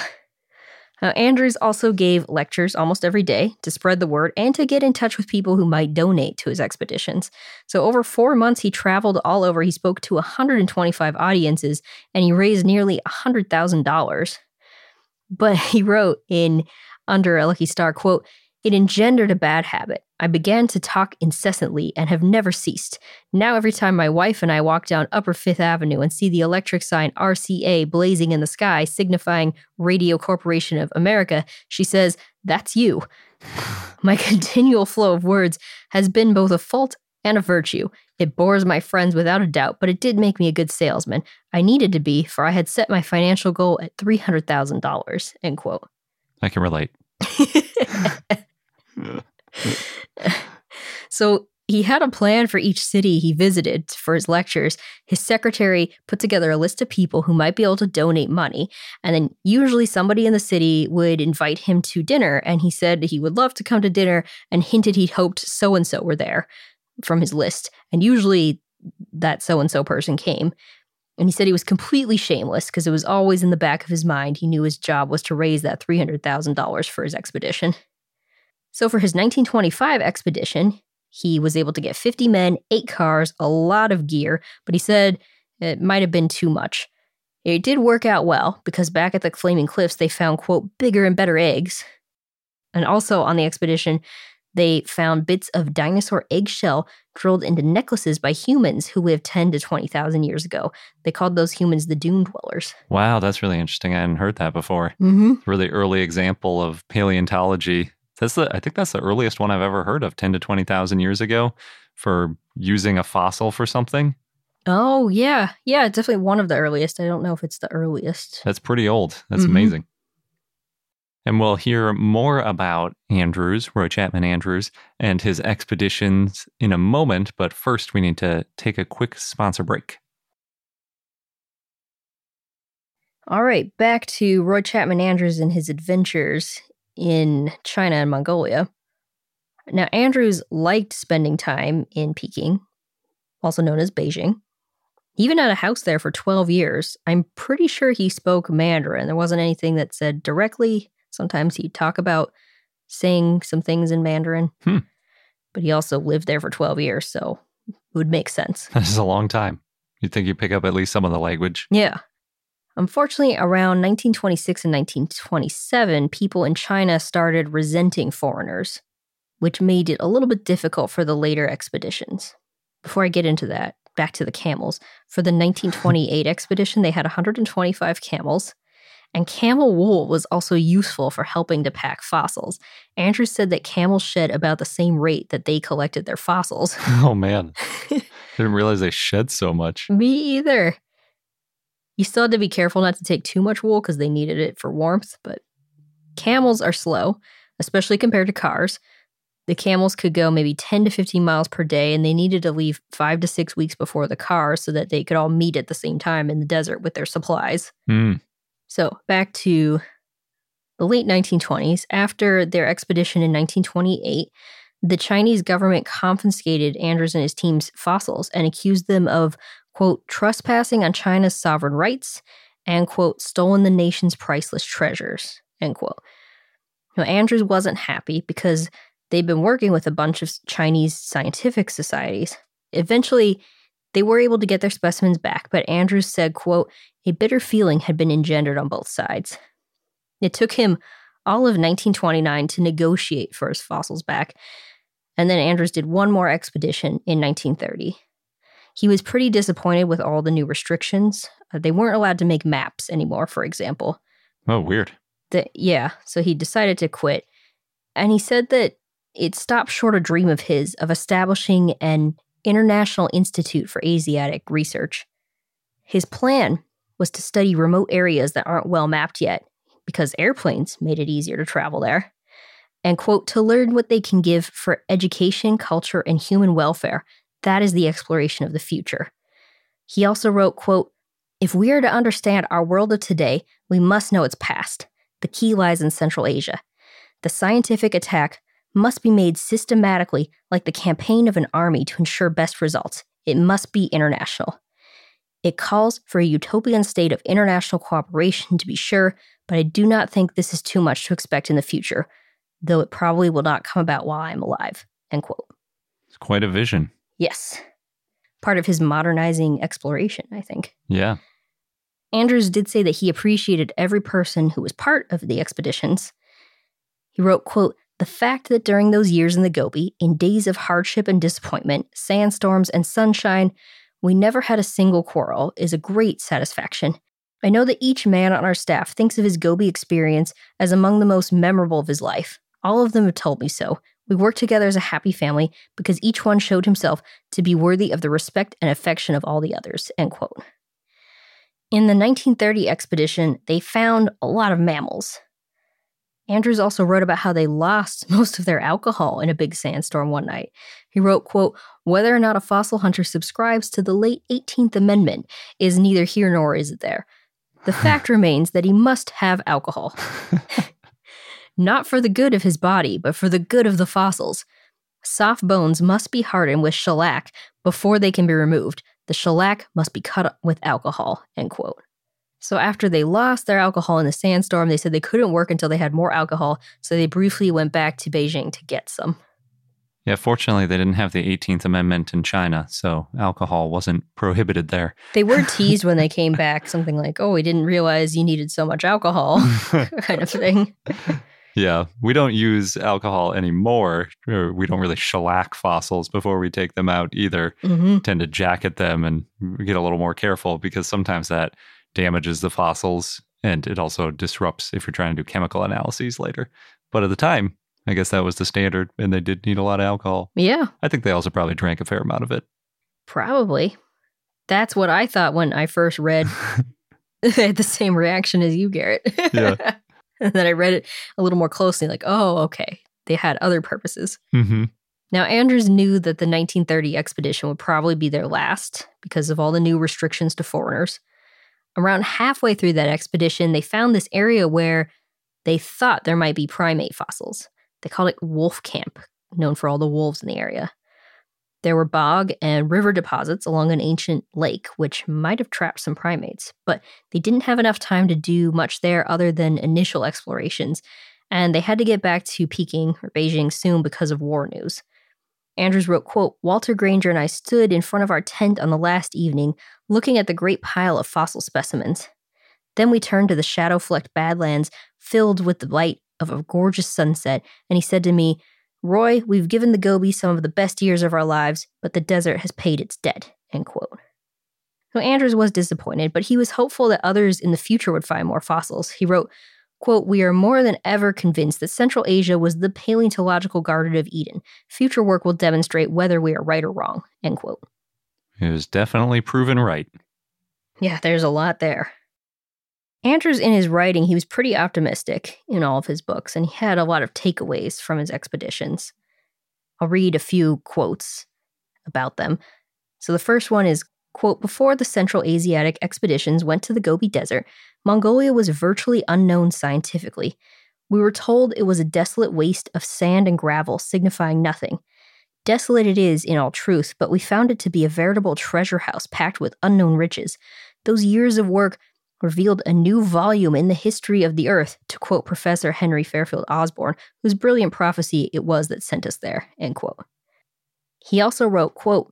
Now, Andrews also gave lectures almost every day to spread the word and to get in touch with people who might donate to his expeditions. So, over four months, he traveled all over. He spoke to 125 audiences and he raised nearly $100,000. But he wrote in Under a Lucky Star, quote, it engendered a bad habit. I began to talk incessantly and have never ceased. Now, every time my wife and I walk down Upper Fifth Avenue and see the electric sign RCA blazing in the sky, signifying Radio Corporation of America, she says, That's you. My continual flow of words has been both a fault and a virtue. It bores my friends without a doubt, but it did make me a good salesman. I needed to be, for I had set my financial goal at $300,000. End quote. I can relate. so he had a plan for each city he visited for his lectures. His secretary put together a list of people who might be able to donate money. And then usually somebody in the city would invite him to dinner. And he said he would love to come to dinner and hinted he'd hoped so and so were there from his list. And usually that so and so person came. And he said he was completely shameless because it was always in the back of his mind. He knew his job was to raise that $300,000 for his expedition. So for his 1925 expedition, he was able to get 50 men, eight cars, a lot of gear, but he said it might have been too much. It did work out well because back at the Flaming Cliffs, they found, quote, bigger and better eggs. And also on the expedition, they found bits of dinosaur eggshell drilled into necklaces by humans who lived 10 to 20,000 years ago. They called those humans the dune dwellers. Wow, that's really interesting. I hadn't heard that before. Mm-hmm. Really early example of paleontology that's the I think that's the earliest one I've ever heard of, ten to twenty thousand years ago, for using a fossil for something. Oh yeah, yeah, definitely one of the earliest. I don't know if it's the earliest. That's pretty old. That's Mhm. amazing. And we'll hear more about Andrews, Roy Chapman Andrews, and his expeditions in a moment. But first, we need to take a quick sponsor break. All right, back to Roy Chapman Andrews and his adventures in China and Mongolia. Now, Andrews liked spending time in Peking, also known as Beijing. He even had a house there for 12 years. I'm pretty sure he spoke Mandarin. There wasn't anything that said directly. Sometimes he'd talk about saying some things in Mandarin. Hmm. But he also lived there for 12 years, so it would make sense. This is a long time. You'd think you'd pick up at least some of the language. Yeah. Unfortunately, around 1926 and 1927, people in China started resenting foreigners, which made it a little bit difficult for the later expeditions. Before I get into that, back to the camels. For the 1928 expedition, they had 125 camels, and camel wool was also useful for helping to pack fossils. Andrews said that camels shed about the same rate that they collected their fossils. Oh man, didn't realize they shed so much. Me either. You still had to be careful not to take too much wool because they needed it for warmth, but camels are slow, especially compared to cars. The camels could go maybe 10 to 15 miles per day, and they needed to leave five to six weeks before the cars so that they could all meet at the same time in the desert with their supplies. Hmm. So, back to the late 1920s, after their expedition in 1928, the Chinese government confiscated Andrews and his team's fossils and accused them of, quote, trespassing on China's sovereign rights and, quote, stolen the nation's priceless treasures, end quote. Now, Andrews wasn't happy because they'd been working with a bunch of Chinese scientific societies. Eventually, they were able to get their specimens back, but Andrews said, quote, a bitter feeling had been engendered on both sides. It took him all of 1929 to negotiate for his fossils back, and then Andrews did one more expedition in 1930. He was pretty disappointed with all the new restrictions. Uh, they weren't allowed to make maps anymore, for example. Oh, weird. The, yeah, so he decided to quit. And he said that it stopped short a dream of his of establishing an International Institute for Asiatic Research. His plan was to study remote areas that aren't well mapped yet, because airplanes made it easier to travel there. And, quote, to learn what they can give for education, culture, and human welfare. That is the exploration of the future. He also wrote, quote, If we are to understand our world of today, we must know its past. The key lies in Central Asia. The scientific attack must be made systematically, like the campaign of an army to ensure best results. It must be international. It calls for a utopian state of international cooperation, to be sure, but I do not think this is too much to expect in the future, though it probably will not come about while I am alive. End quote. It's quite a vision. Yes. Part of his modernizing exploration, I think. Yeah. Andrews did say that he appreciated every person who was part of the expeditions. He wrote, quote, the fact that during those years in the Gobi, in days of hardship and disappointment, sandstorms and sunshine, we never had a single quarrel is a great satisfaction. I know that each man on our staff thinks of his Gobi experience as among the most memorable of his life. All of them have told me so. We worked together as a happy family because each one showed himself to be worthy of the respect and affection of all the others. End quote. In the 1930 expedition, they found a lot of mammals. Andrews also wrote about how they lost most of their alcohol in a big sandstorm one night. He wrote, quote, whether or not a fossil hunter subscribes to the late 18th Amendment is neither here nor is it there. The fact remains that he must have alcohol. Not for the good of his body, but for the good of the fossils. Soft bones must be hardened with shellac before they can be removed. The shellac must be cut with alcohol. End quote. So after they lost their alcohol in the sandstorm, they said they couldn't work until they had more alcohol, so they briefly went back to Beijing to get some. Yeah, fortunately, they didn't have the 18th Amendment in China, so alcohol wasn't prohibited there. They were teased when they came back, something like, oh, we didn't realize you needed so much alcohol, kind of thing. Yeah, we don't use alcohol anymore. We don't really shellac fossils before we take them out either. Mm-hmm. Tend to jacket them and get a little more careful because sometimes that damages the fossils and it also disrupts if you're trying to do chemical analyses later. But at the time, I guess that was the standard and they did need a lot of alcohol. Yeah, I think they also probably drank a fair amount of it. probably. That's what I thought when I first read. I had the same reaction as you, Garrett. Yeah. and then I read it a little more closely, like, oh, okay, they had other purposes. Mm-hmm. Now, Andrews knew that the 1930 expedition would probably be their last because of all the new restrictions to foreigners. Around halfway through that expedition, they found this area where they thought there might be primate fossils. They called it Wolf Camp, known for all the wolves in the area. There were bog and river deposits along an ancient lake, which might have trapped some primates, but they didn't have enough time to do much there other than initial explorations, and they had to get back to Peking or Beijing soon because of war news. Andrews wrote, quote, Walter Granger and I stood in front of our tent on the last evening, looking at the great pile of fossil specimens. Then we turned to the shadow flecked badlands filled with the light of a gorgeous sunset, and he said to me, Roy, we've given the Gobi some of the best years of our lives, but the desert has paid its debt. End quote. So Andrews was disappointed, but he was hopeful that others in the future would find more fossils. He wrote, quote, We are more than ever convinced that Central Asia was the paleontological Garden of Eden. Future work will demonstrate whether we are right or wrong. End quote. It was definitely proven right. Yeah, there's a lot there. Andrews, in his writing, he was pretty optimistic in all of his books, and he had a lot of takeaways from his expeditions. I'll read a few quotes about them. So the first one is quote before the central asiatic expeditions went to the gobi desert mongolia was virtually unknown scientifically. We were told it was a desolate waste of sand and gravel signifying nothing. Desolate it is in all truth but we found it to be a veritable treasure house packed with unknown riches. Those years of work revealed a new volume in the history of the earth to quote professor henry fairfield osborn whose brilliant prophecy it was that sent us there end quote. He also wrote quote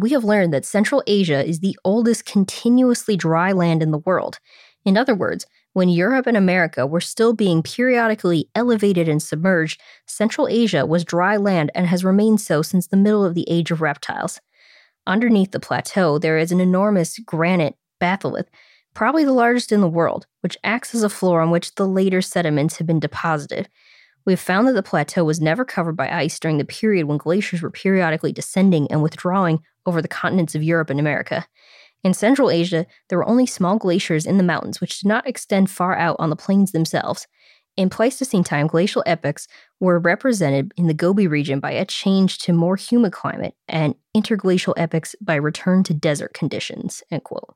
we have learned that Central Asia is the oldest continuously dry land in the world. In other words, when Europe and America were still being periodically elevated and submerged, Central Asia was dry land and has remained so since the middle of the age of reptiles. Underneath the plateau, there is an enormous granite batholith, probably the largest in the world, which acts as a floor on which the later sediments have been deposited. We have found that the plateau was never covered by ice during the period when glaciers were periodically descending and withdrawing over the continents of Europe and America. In Central Asia, there were only small glaciers in the mountains which did not extend far out on the plains themselves. In Pleistocene time, glacial epochs were represented in the Gobi region by a change to more humid climate and interglacial epochs by return to desert conditions. End quote.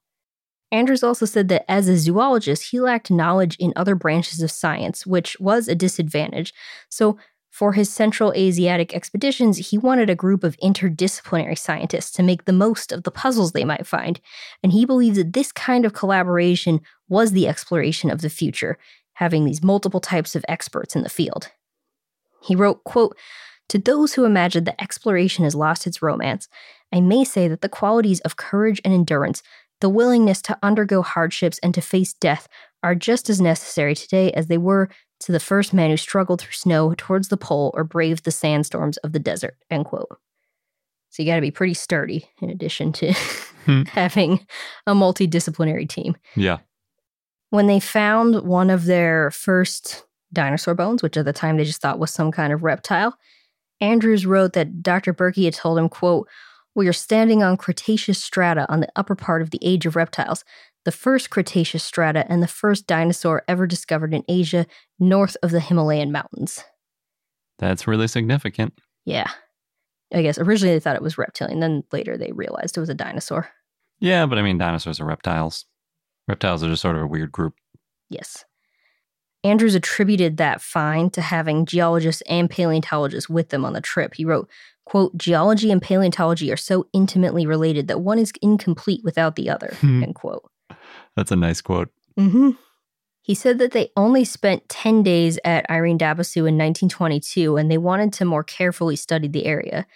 Andrews also said that as a zoologist, he lacked knowledge in other branches of science, which was a disadvantage. So, for his Central Asiatic expeditions, he wanted a group of interdisciplinary scientists to make the most of the puzzles they might find, and he believed that this kind of collaboration was the exploration of the future, having these multiple types of experts in the field. He wrote, quote, to those who imagine that exploration has lost its romance, I may say that the qualities of courage and endurance, the willingness to undergo hardships and to face death, are just as necessary today as they were to the first man who struggled through snow towards the pole or braved the sandstorms of the desert. End quote. So you got to be pretty sturdy in addition to Hmm. having a multidisciplinary team. Yeah. When they found one of their first dinosaur bones, which at the time they just thought was some kind of reptile, Andrews wrote that Dr. Berkey had told him, quote, we are standing on Cretaceous strata on the upper part of the age of reptiles, the first Cretaceous strata and the first dinosaur ever discovered in Asia north of the Himalayan mountains. That's really significant. Yeah. I guess originally they thought it was reptilian, then later they realized it was a dinosaur. Yeah, but I mean, dinosaurs are reptiles. Reptiles are just sort of a weird group. Yes. Andrews attributed that find to having geologists and paleontologists with them on the trip. He wrote, quote, geology and paleontology are so intimately related that one is incomplete without the other, Hmm. end quote. That's a nice quote. Mm-hmm. He said that they only spent 10 days at Iren Dabasu in 1922 and they wanted to more carefully study the area.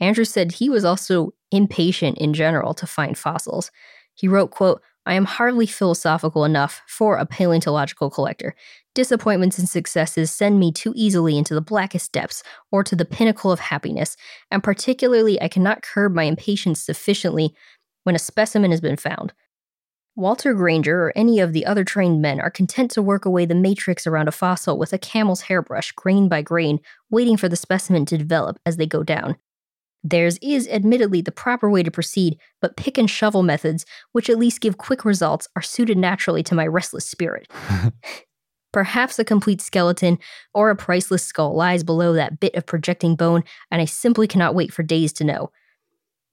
Andrews said he was also impatient in general to find fossils. He wrote, quote, I am hardly philosophical enough for a paleontological collector. Disappointments and successes send me too easily into the blackest depths or to the pinnacle of happiness, and particularly I cannot curb my impatience sufficiently when a specimen has been found. Walter Granger or any of the other trained men are content to work away the matrix around a fossil with a camel's hairbrush, grain by grain, waiting for the specimen to develop as they go down. Theirs is admittedly the proper way to proceed, but pick and shovel methods, which at least give quick results, are suited naturally to my restless spirit. Perhaps a complete skeleton or a priceless skull lies below that bit of projecting bone, and I simply cannot wait for days to know.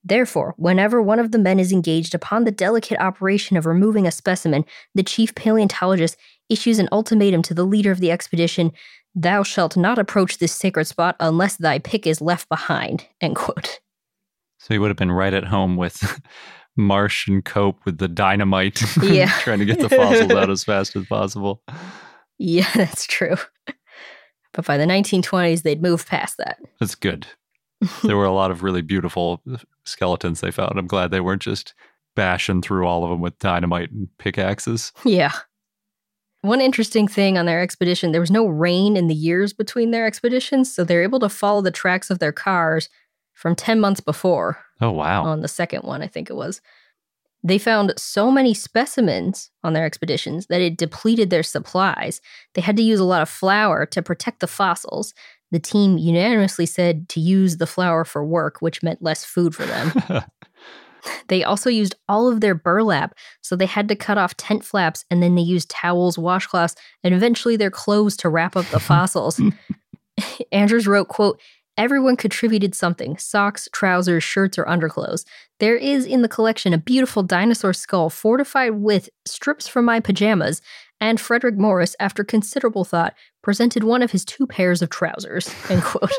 Therefore, whenever one of the men is engaged upon the delicate operation of removing a specimen, the chief paleontologist issues an ultimatum to the leader of the expedition Thou shalt not approach this sacred spot unless thy pick is left behind. End quote. So he would have been right at home with Marsh and Cope with the dynamite, Yeah. trying to get the fossils out as fast as possible. Yeah, that's true. But by the 1920s, they'd moved past that. That's good. There were a lot of really beautiful skeletons they found. I'm glad they weren't just bashing through all of them with dynamite and pickaxes. Yeah. One interesting thing on their expedition, there was no rain in the years between their expeditions, so they're able to follow the tracks of their cars from 10 months before Oh, wow. on the second one, I think it was. They found so many specimens on their expeditions that it depleted their supplies. They had to use a lot of flour to protect the fossils. The team unanimously said to use the flour for work, which meant less food for them. They also used all of their burlap, so they had to cut off tent flaps and then they used towels, washcloths, and eventually their clothes to wrap up the fossils. Andrews wrote, quote, Everyone contributed something socks, trousers, shirts, or underclothes. There is in the collection a beautiful dinosaur skull fortified with strips from my pajamas, and Frederick Morris, after considerable thought, presented one of his two pairs of trousers. End quote.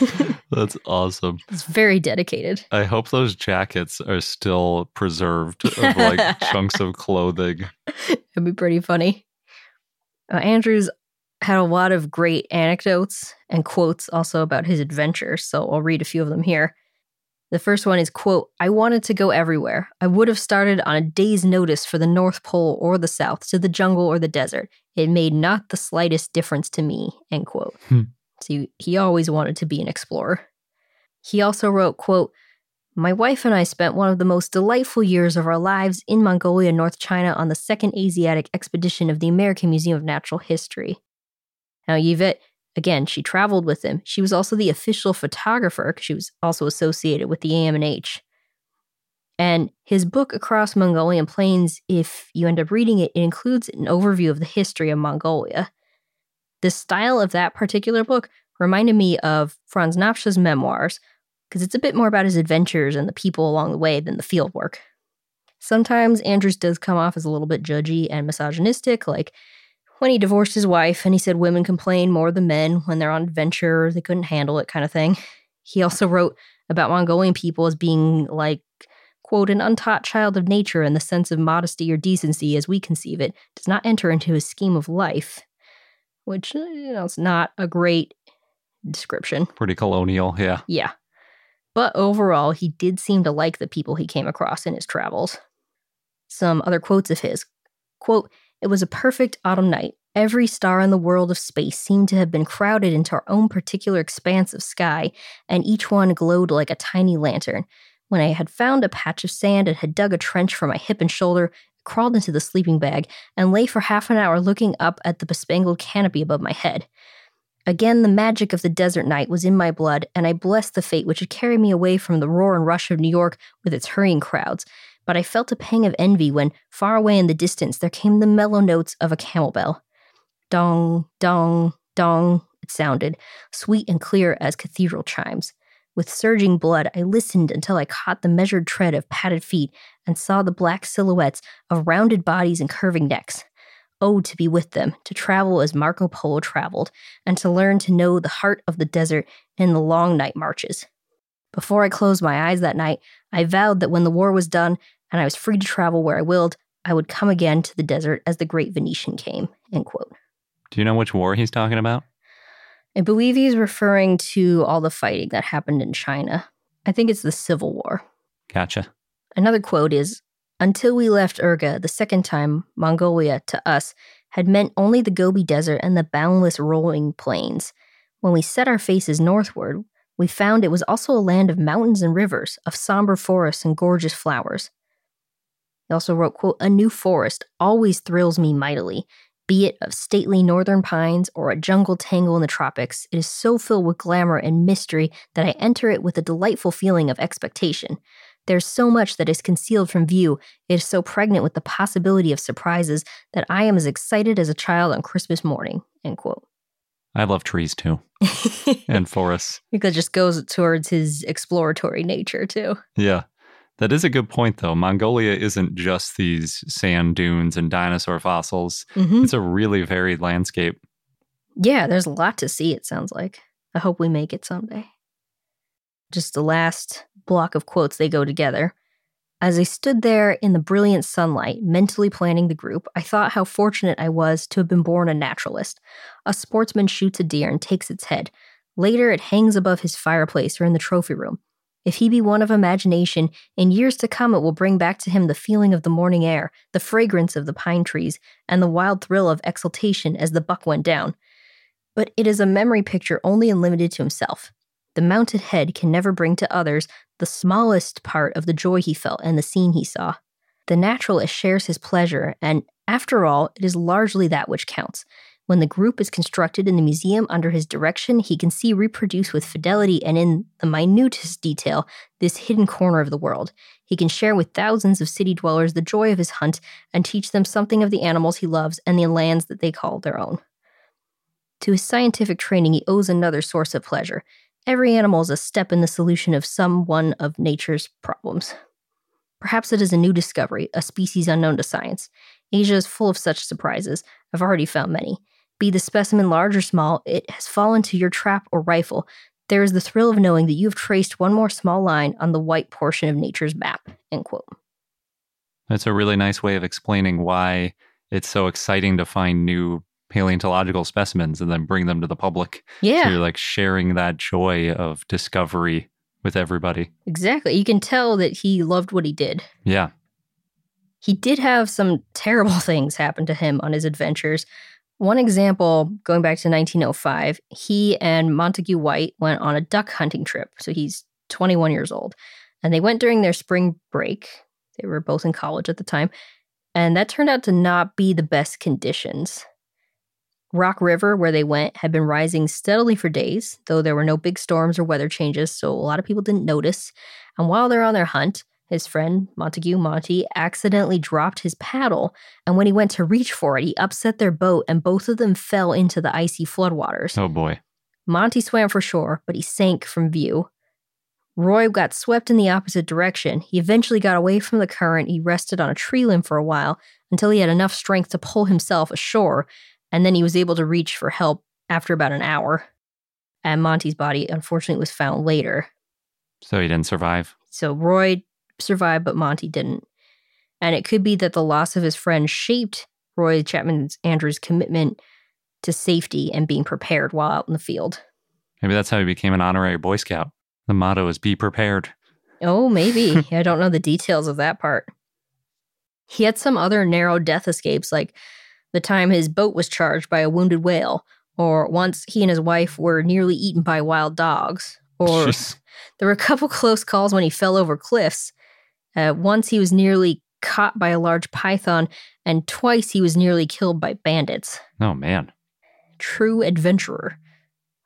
That's awesome. It's very dedicated. I hope those jackets are still preserved of like chunks of clothing. It'd be pretty funny. Uh, Andrews had a lot of great anecdotes and quotes also about his adventures, so I'll read a few of them here. The first one is quote, I wanted to go everywhere. I would have started on a day's notice for the North Pole or the South, to the jungle or the desert. It made not the slightest difference to me, end quote. Hmm. So he, he always wanted to be an explorer. He also wrote, quote, my wife and I spent one of the most delightful years of our lives in Mongolia, North China, on the second Asiatic expedition of the American Museum of Natural History. Now, Yvette, again, she traveled with him. She was also the official photographer because she was also associated with the AMNH. And his book, Across Mongolian Plains, if you end up reading it, it includes an overview of the history of Mongolia. The style of that particular book reminded me of Franz Nopcsa's memoirs, because it's a bit more about his adventures and the people along the way than the field work. Sometimes Andrews does come off as a little bit judgy and misogynistic, like when he divorced his wife and he said women complain more than men when they're on adventure, they couldn't handle it, kind of thing. He also wrote about Mongolian people as being like, quote, an untaught child of nature in the sense of modesty or decency as we conceive it, does not enter into his scheme of life, which, uh, you know, it's not a great description. Pretty colonial, yeah. Yeah. But overall, he did seem to like the people he came across in his travels. Some other quotes of his quote, It was a perfect autumn night. Every star in the world of space seemed to have been crowded into our own particular expanse of sky, and each one glowed like a tiny lantern. When I had found a patch of sand and had dug a trench for my hip and shoulder, I crawled into the sleeping bag and lay for half an hour looking up at the bespangled canopy above my head. Again, the magic of the desert night was in my blood, and I blessed the fate which had carried me away from the roar and rush of New York with its hurrying crowds. But I felt a pang of envy when, far away in the distance, there came the mellow notes of a camel bell. Dong, dong, dong, it sounded, sweet and clear as cathedral chimes. With surging blood, I listened until I caught the measured tread of padded feet and saw the black silhouettes of rounded bodies and curving necks. Oh, to be with them, to travel as Marco Polo traveled, and to learn to know the heart of the desert in the long night marches. Before I closed my eyes that night, I vowed that when the war was done and I was free to travel where I willed, I would come again to the desert as the great Venetian came. End quote. Do you know which war he's talking about? I believe he's referring to all the fighting that happened in China. I think it's the Civil War. Gotcha. Another quote is Until we left Urga the second time, Mongolia to us had meant only the Gobi Desert and the boundless rolling plains. When we set our faces northward, we found it was also a land of mountains and rivers, of somber forests and gorgeous flowers. He also wrote, quote, A new forest always thrills me mightily, be it of stately northern pines or a jungle tangle in the tropics, it is so filled with glamour and mystery that I enter it with a delightful feeling of expectation. There's so much that is concealed from view, it is so pregnant with the possibility of surprises that I am as excited as a child on Christmas morning. End quote. I love trees too, and forests. because it just goes towards his exploratory nature too. Yeah. That is a good point, though. Mongolia isn't just these sand dunes and dinosaur fossils, Mhm. it's a really varied landscape. Yeah, there's a lot to see, it sounds like. I hope we make it someday. Just the last block of quotes, they go together. As I stood there in the brilliant sunlight, mentally planning the group, I thought how fortunate I was to have been born a naturalist. A sportsman shoots a deer and takes its head. Later, it hangs above his fireplace or in the trophy room. If he be one of imagination, in years to come it will bring back to him the feeling of the morning air, the fragrance of the pine trees, and the wild thrill of exultation as the buck went down. But it is a memory picture only and limited to himself. The mounted head can never bring to others the smallest part of the joy he felt and the scene he saw. The naturalist shares his pleasure, and after all, it is largely that which counts. When the group is constructed in the museum under his direction, he can see reproduced with fidelity and in the minutest detail this hidden corner of the world. He can share with thousands of city dwellers the joy of his hunt and teach them something of the animals he loves and the lands that they call their own. To his scientific training, he owes another source of pleasure. Every animal is a step in the solution of some one of nature's problems. Perhaps it is a new discovery, a species unknown to science. Asia is full of such surprises. I've already found many. Be the specimen large or small, it has fallen to your trap or rifle. There is the thrill of knowing that you have traced one more small line on the white portion of nature's map. End quote. That's a really nice way of explaining why it's so exciting to find new paleontological specimens and then bring them to the public. So Yeah, you're like sharing that joy of discovery with everybody. exactly. You can tell that he loved what he did. Yeah. He did have some terrible things happen to him on his adventures. One example, going back to 1905, he and Montague White went on a duck hunting trip. So he's 21 years old. And they went during their spring break. They were both in college at the time. And that turned out to not be the best conditions. Rock River, where they went, had been rising steadily for days, though there were no big storms or weather changes, so a lot of people didn't notice. And while they're on their hunt, his friend Montague Monty accidentally dropped his paddle, and when he went to reach for it, he upset their boat, and both of them fell into the icy floodwaters. Oh boy. Monty swam for shore, but he sank from view. Roy got swept in the opposite direction. He eventually got away from the current. He rested on a tree limb for a while until he had enough strength to pull himself ashore, and then he was able to reach for help after about an hour. And Monty's body, unfortunately, was found later. So he didn't survive. So Roy survived, but Monty didn't. And it could be that the loss of his friend shaped Roy Chapman Andrews' commitment to safety and being prepared while out in the field. Maybe that's how he became an honorary Boy Scout. The motto is be prepared. Oh, maybe. I don't know the details of that part. He had some other narrow death escapes, like the time his boat was charged by a wounded whale, or once he and his wife were nearly eaten by wild dogs, or Jeez. there were a couple close calls when he fell over cliffs. Uh, once he was nearly caught by a large python, and twice he was nearly killed by bandits. Oh, man. True adventurer.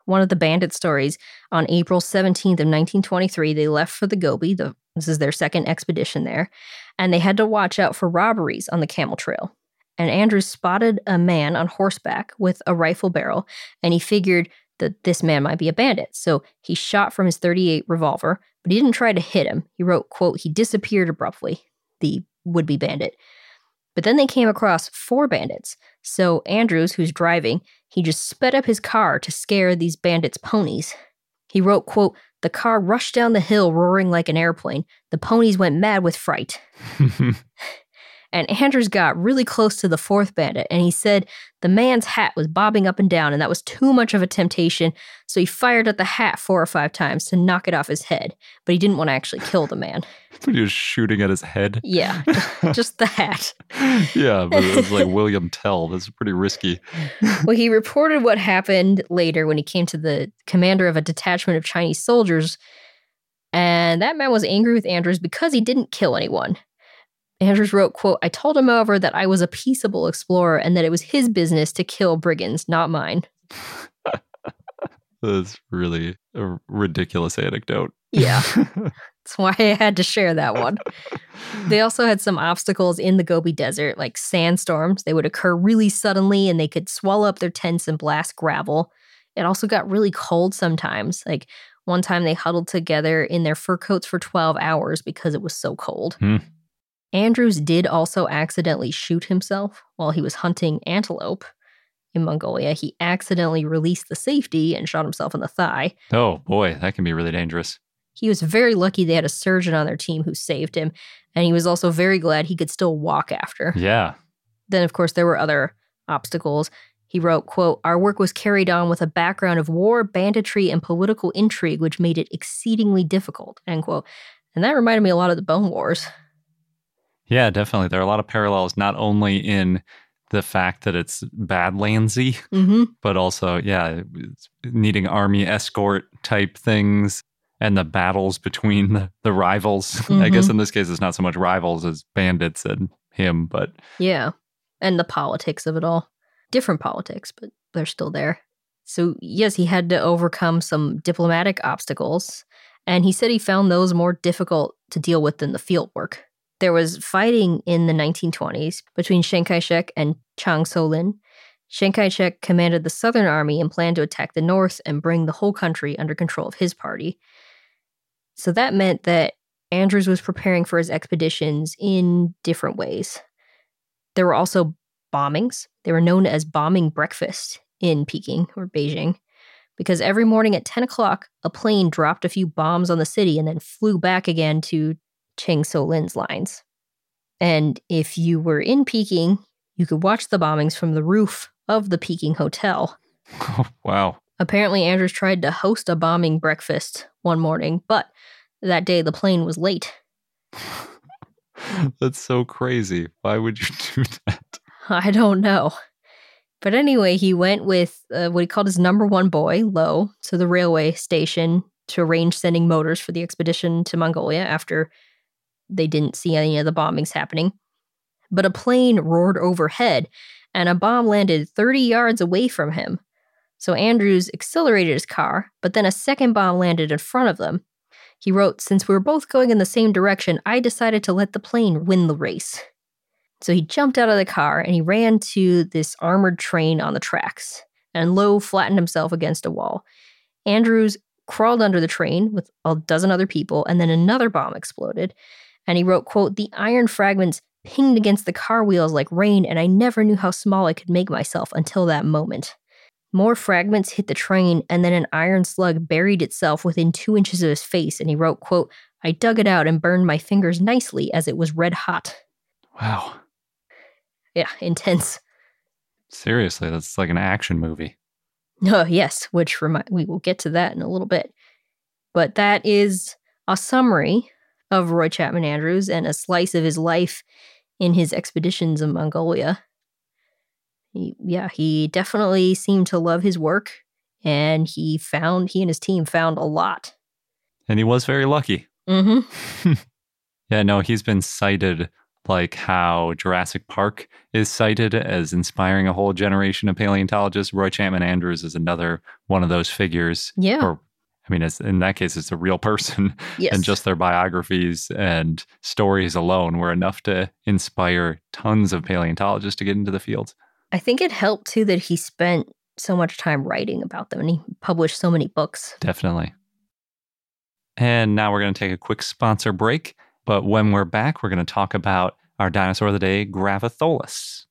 One of the bandit stories on April 17th of 1923, they left for the Gobi. The, this is their second expedition there, and they had to watch out for robberies on the Camel Trail. And Andrews spotted a man on horseback with a rifle barrel, and he figured that this man might be a bandit. So he shot from his 38 revolver, but he didn't try to hit him. He wrote, quote, he disappeared abruptly, the would-be bandit. But then they came across four bandits. So Andrews, who's driving, he just sped up his car to scare these bandits' ponies. He wrote, quote, the car rushed down the hill roaring like an airplane. The ponies went mad with fright. And Andrews got really close to the fourth bandit, and he said the man's hat was bobbing up and down, and that was too much of a temptation. So he fired at the hat four or five times to knock it off his head, but he didn't want to actually kill the man. So he was shooting at his head. Yeah, just the hat. yeah, but it was like William Tell. That's pretty risky. Well, he reported what happened later when he came to the commander of a detachment of Chinese soldiers, and that man was angry with Andrews because he didn't kill anyone. Andrews wrote, quote, I told him, however, that I was a peaceable explorer and that it was his business to kill brigands, not mine. That's really a ridiculous anecdote. Yeah. That's why I had to share that one. They also had some obstacles in the Gobi Desert, like sandstorms. They would occur really suddenly and they could swallow up their tents and blast gravel. It also got really cold sometimes. Like one time they huddled together in their fur coats for 12 hours because it was so cold. Hmm. Andrews did also accidentally shoot himself while he was hunting antelope in Mongolia. He accidentally released the safety and shot himself in the thigh. oh, boy, that can be really dangerous. He was very lucky they had a surgeon on their team who saved him, and he was also very glad he could still walk after. Yeah. Then, of course, there were other obstacles. He wrote, quote, Our work was carried on with a background of war, banditry, and political intrigue, which made it exceedingly difficult, end quote. And that reminded me a lot of the Bone Wars. Yeah, definitely. There are a lot of parallels, not only in the fact that it's Badlandsy, Mm-hmm. but also, yeah, needing army escort type things and the battles between the, the rivals. I guess in this case, it's not so much rivals as bandits and him, but Yeah. And the politics of it all. Different politics, but they're still there. So, yes, he had to overcome some diplomatic obstacles, and he said he found those more difficult to deal with than the field work. There was fighting in the 1920s between Chiang Kai shek and Chang Tso Lin. Chiang Kai shek commanded the Southern Army and planned to attack the North and bring the whole country under control of his party. So that meant that Andrews was preparing for his expeditions in different ways. There were also bombings. They were known as bombing breakfast in Peking or Beijing because every morning at 10 o'clock, a plane dropped a few bombs on the city and then flew back again to Chang Tso Lin's lines. And if you were in Peking, you could watch the bombings from the roof of the Peking Hotel. wow. Apparently, Andrews tried to host a bombing breakfast one morning, but that day the plane was late. That's so crazy. Why would you do that? I don't know. But anyway, he went with uh, what he called his number one boy, Lo, to the railway station to arrange sending motors for the expedition to Mongolia after they didn't see any of the bombings happening. But a plane roared overhead and a bomb landed 30 yards away from him. So Andrews accelerated his car, but then a second bomb landed in front of them. He wrote, Since we were both going in the same direction, I decided to let the plane win the race. So he jumped out of the car and he ran to this armored train on the tracks. And Lowe flattened himself against a wall. Andrews crawled under the train with a dozen other people, and then another bomb exploded. And he wrote, quote, the iron fragments pinged against the car wheels like rain, and I never knew how small I could make myself until that moment. More fragments hit the train, and then an iron slug buried itself within two inches of his face, and he wrote, quote, I dug it out and burned my fingers nicely as it was red hot. Wow. Yeah, intense. Seriously, that's like an action movie. Oh, yes, which remi- we will get to that in a little bit. But that is a summary of Roy Chapman Andrews and a slice of his life in his expeditions in Mongolia. He, yeah, he definitely seemed to love his work and he found, he and his team found a lot. And he was very lucky. Mm-hmm. Yeah, no, he's been cited like how Jurassic Park is cited as inspiring a whole generation of paleontologists. Roy Chapman Andrews is another one of those figures. Yeah. Or, I mean, it's, in that case, it's a real person, Yes. and just their biographies and stories alone were enough to inspire tons of paleontologists to get into the field. I think it helped too that he spent so much time writing about them and he published so many books. Definitely. And now we're going to take a quick sponsor break. But when we're back, we're going to talk about our dinosaur of the day, Gravitholus.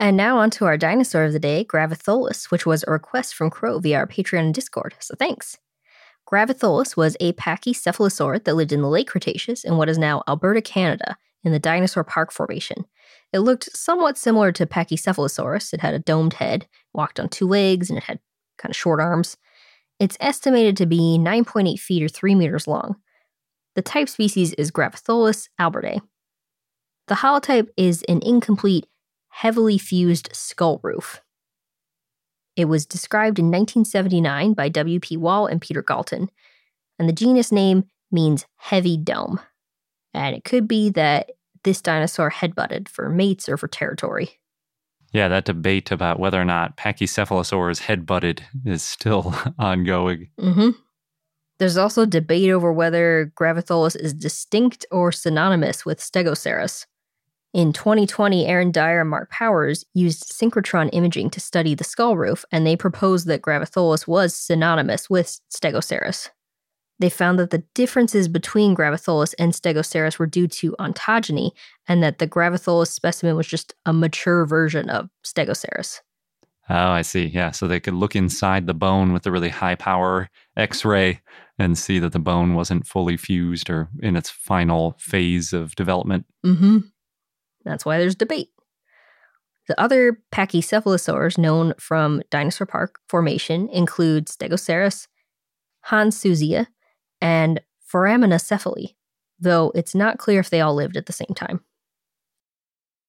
And now on to our dinosaur of the day, Gravitholus, which was a request from Crow via our Patreon and Discord. So thanks. Gravitholus was a pachycephalosaurid that lived in the late Cretaceous in what is now Alberta, Canada, in the Dinosaur Park Formation. It looked somewhat similar to Pachycephalosaurus. It had a domed head, walked on two legs, and it had kind of short arms. It's estimated to be 9.8 feet or 3 meters long. The type species is Gravitholus albertae. The holotype is an incomplete, heavily fused skull roof. It was described in 1979 by W.P. Wall and Peter Galton, and the genus name means heavy dome. And it could be that this dinosaur headbutted for mates or for territory. Yeah, that debate about whether or not Pachycephalosaurus head-butted is still ongoing. Mm-hmm. There's also debate over whether Gravitholus is distinct or synonymous with Stegoceras. In 2020, Aaron Dyer and Mark Powers used synchrotron imaging to study the skull roof, and they proposed that Gravitholus was synonymous with Stegoceras. They found that the differences between Gravitholus and Stegoceras were due to ontogeny, and that the Gravitholus specimen was just a mature version of Stegoceras. Oh, I see. Yeah, so they could look inside the bone with a really high power X-ray and see that the bone wasn't fully fused or in its final phase of development. Mm-hmm. That's why there's debate. The other pachycephalosaurs known from Dinosaur Park formation include Stegoceras, Hanssuesia, and Foraminacephale, though it's not clear if they all lived at the same time.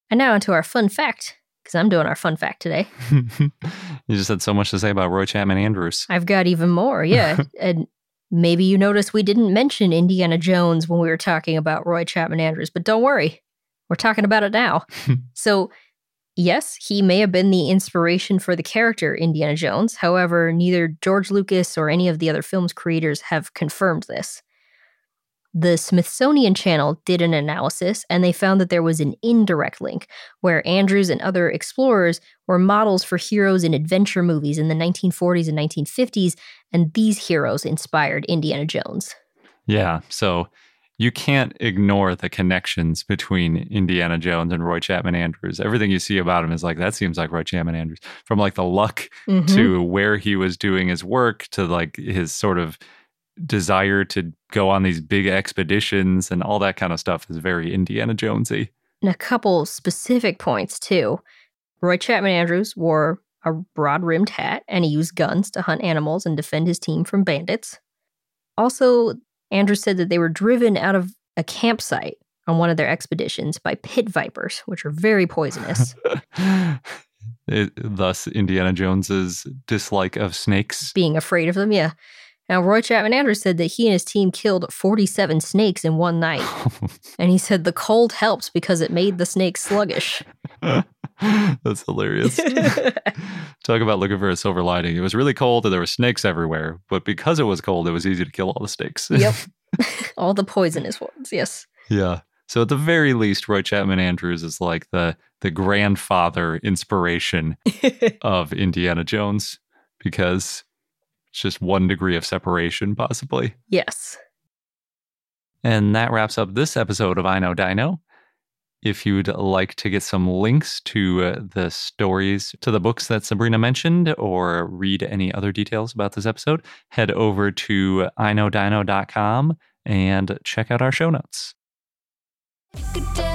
And now onto our fun fact, because I'm doing our fun fact today. you just had so much to say about Roy Chapman Andrews. I've got even more, yeah. and maybe you noticed we didn't mention Indiana Jones when we were talking about Roy Chapman Andrews, but don't worry, we're talking about it now. so, yes, he may have been the inspiration for the character Indiana Jones. However, neither George Lucas or any of the other film's creators have confirmed this. The Smithsonian Channel did an analysis and they found that there was an indirect link where Andrews and other explorers were models for heroes in adventure movies in the 1940s and 1950s, and these heroes inspired Indiana Jones. Yeah, so you can't ignore the connections between Indiana Jones and Roy Chapman Andrews. Everything you see about him is like that seems like Roy Chapman Andrews. From like the luck Mhm. to where he was doing his work to like his sort of desire to go on these big expeditions and all that kind of stuff is very Indiana Jonesy. and a couple specific points too. Roy Chapman Andrews wore a broad rimmed hat and he used guns to hunt animals and defend his team from bandits. Also, Andrews said that they were driven out of a campsite on one of their expeditions by pit vipers, which are very poisonous. It- thus, Indiana Jones's dislike of snakes. being afraid of them, yeah. Now, Roy Chapman Andrews said that he and his team killed 47 snakes in one night. And he said the cold helps because it made the snakes sluggish. That's hilarious. Talk about looking for a silver lining. It was really cold and there were snakes everywhere, but because it was cold, it was easy to kill all the snakes. yep. All the poisonous ones, yes. yeah. So at the very least, Roy Chapman Andrews is like the the grandfather inspiration of Indiana Jones. because it's just one degree of separation, possibly. Yes. And that wraps up this episode of I Know Dino. If you'd like to get some links to uh, the stories, to the books that Sabrina mentioned, or read any other details about this episode, head over to iknowdino.com and check out our show notes. Good day.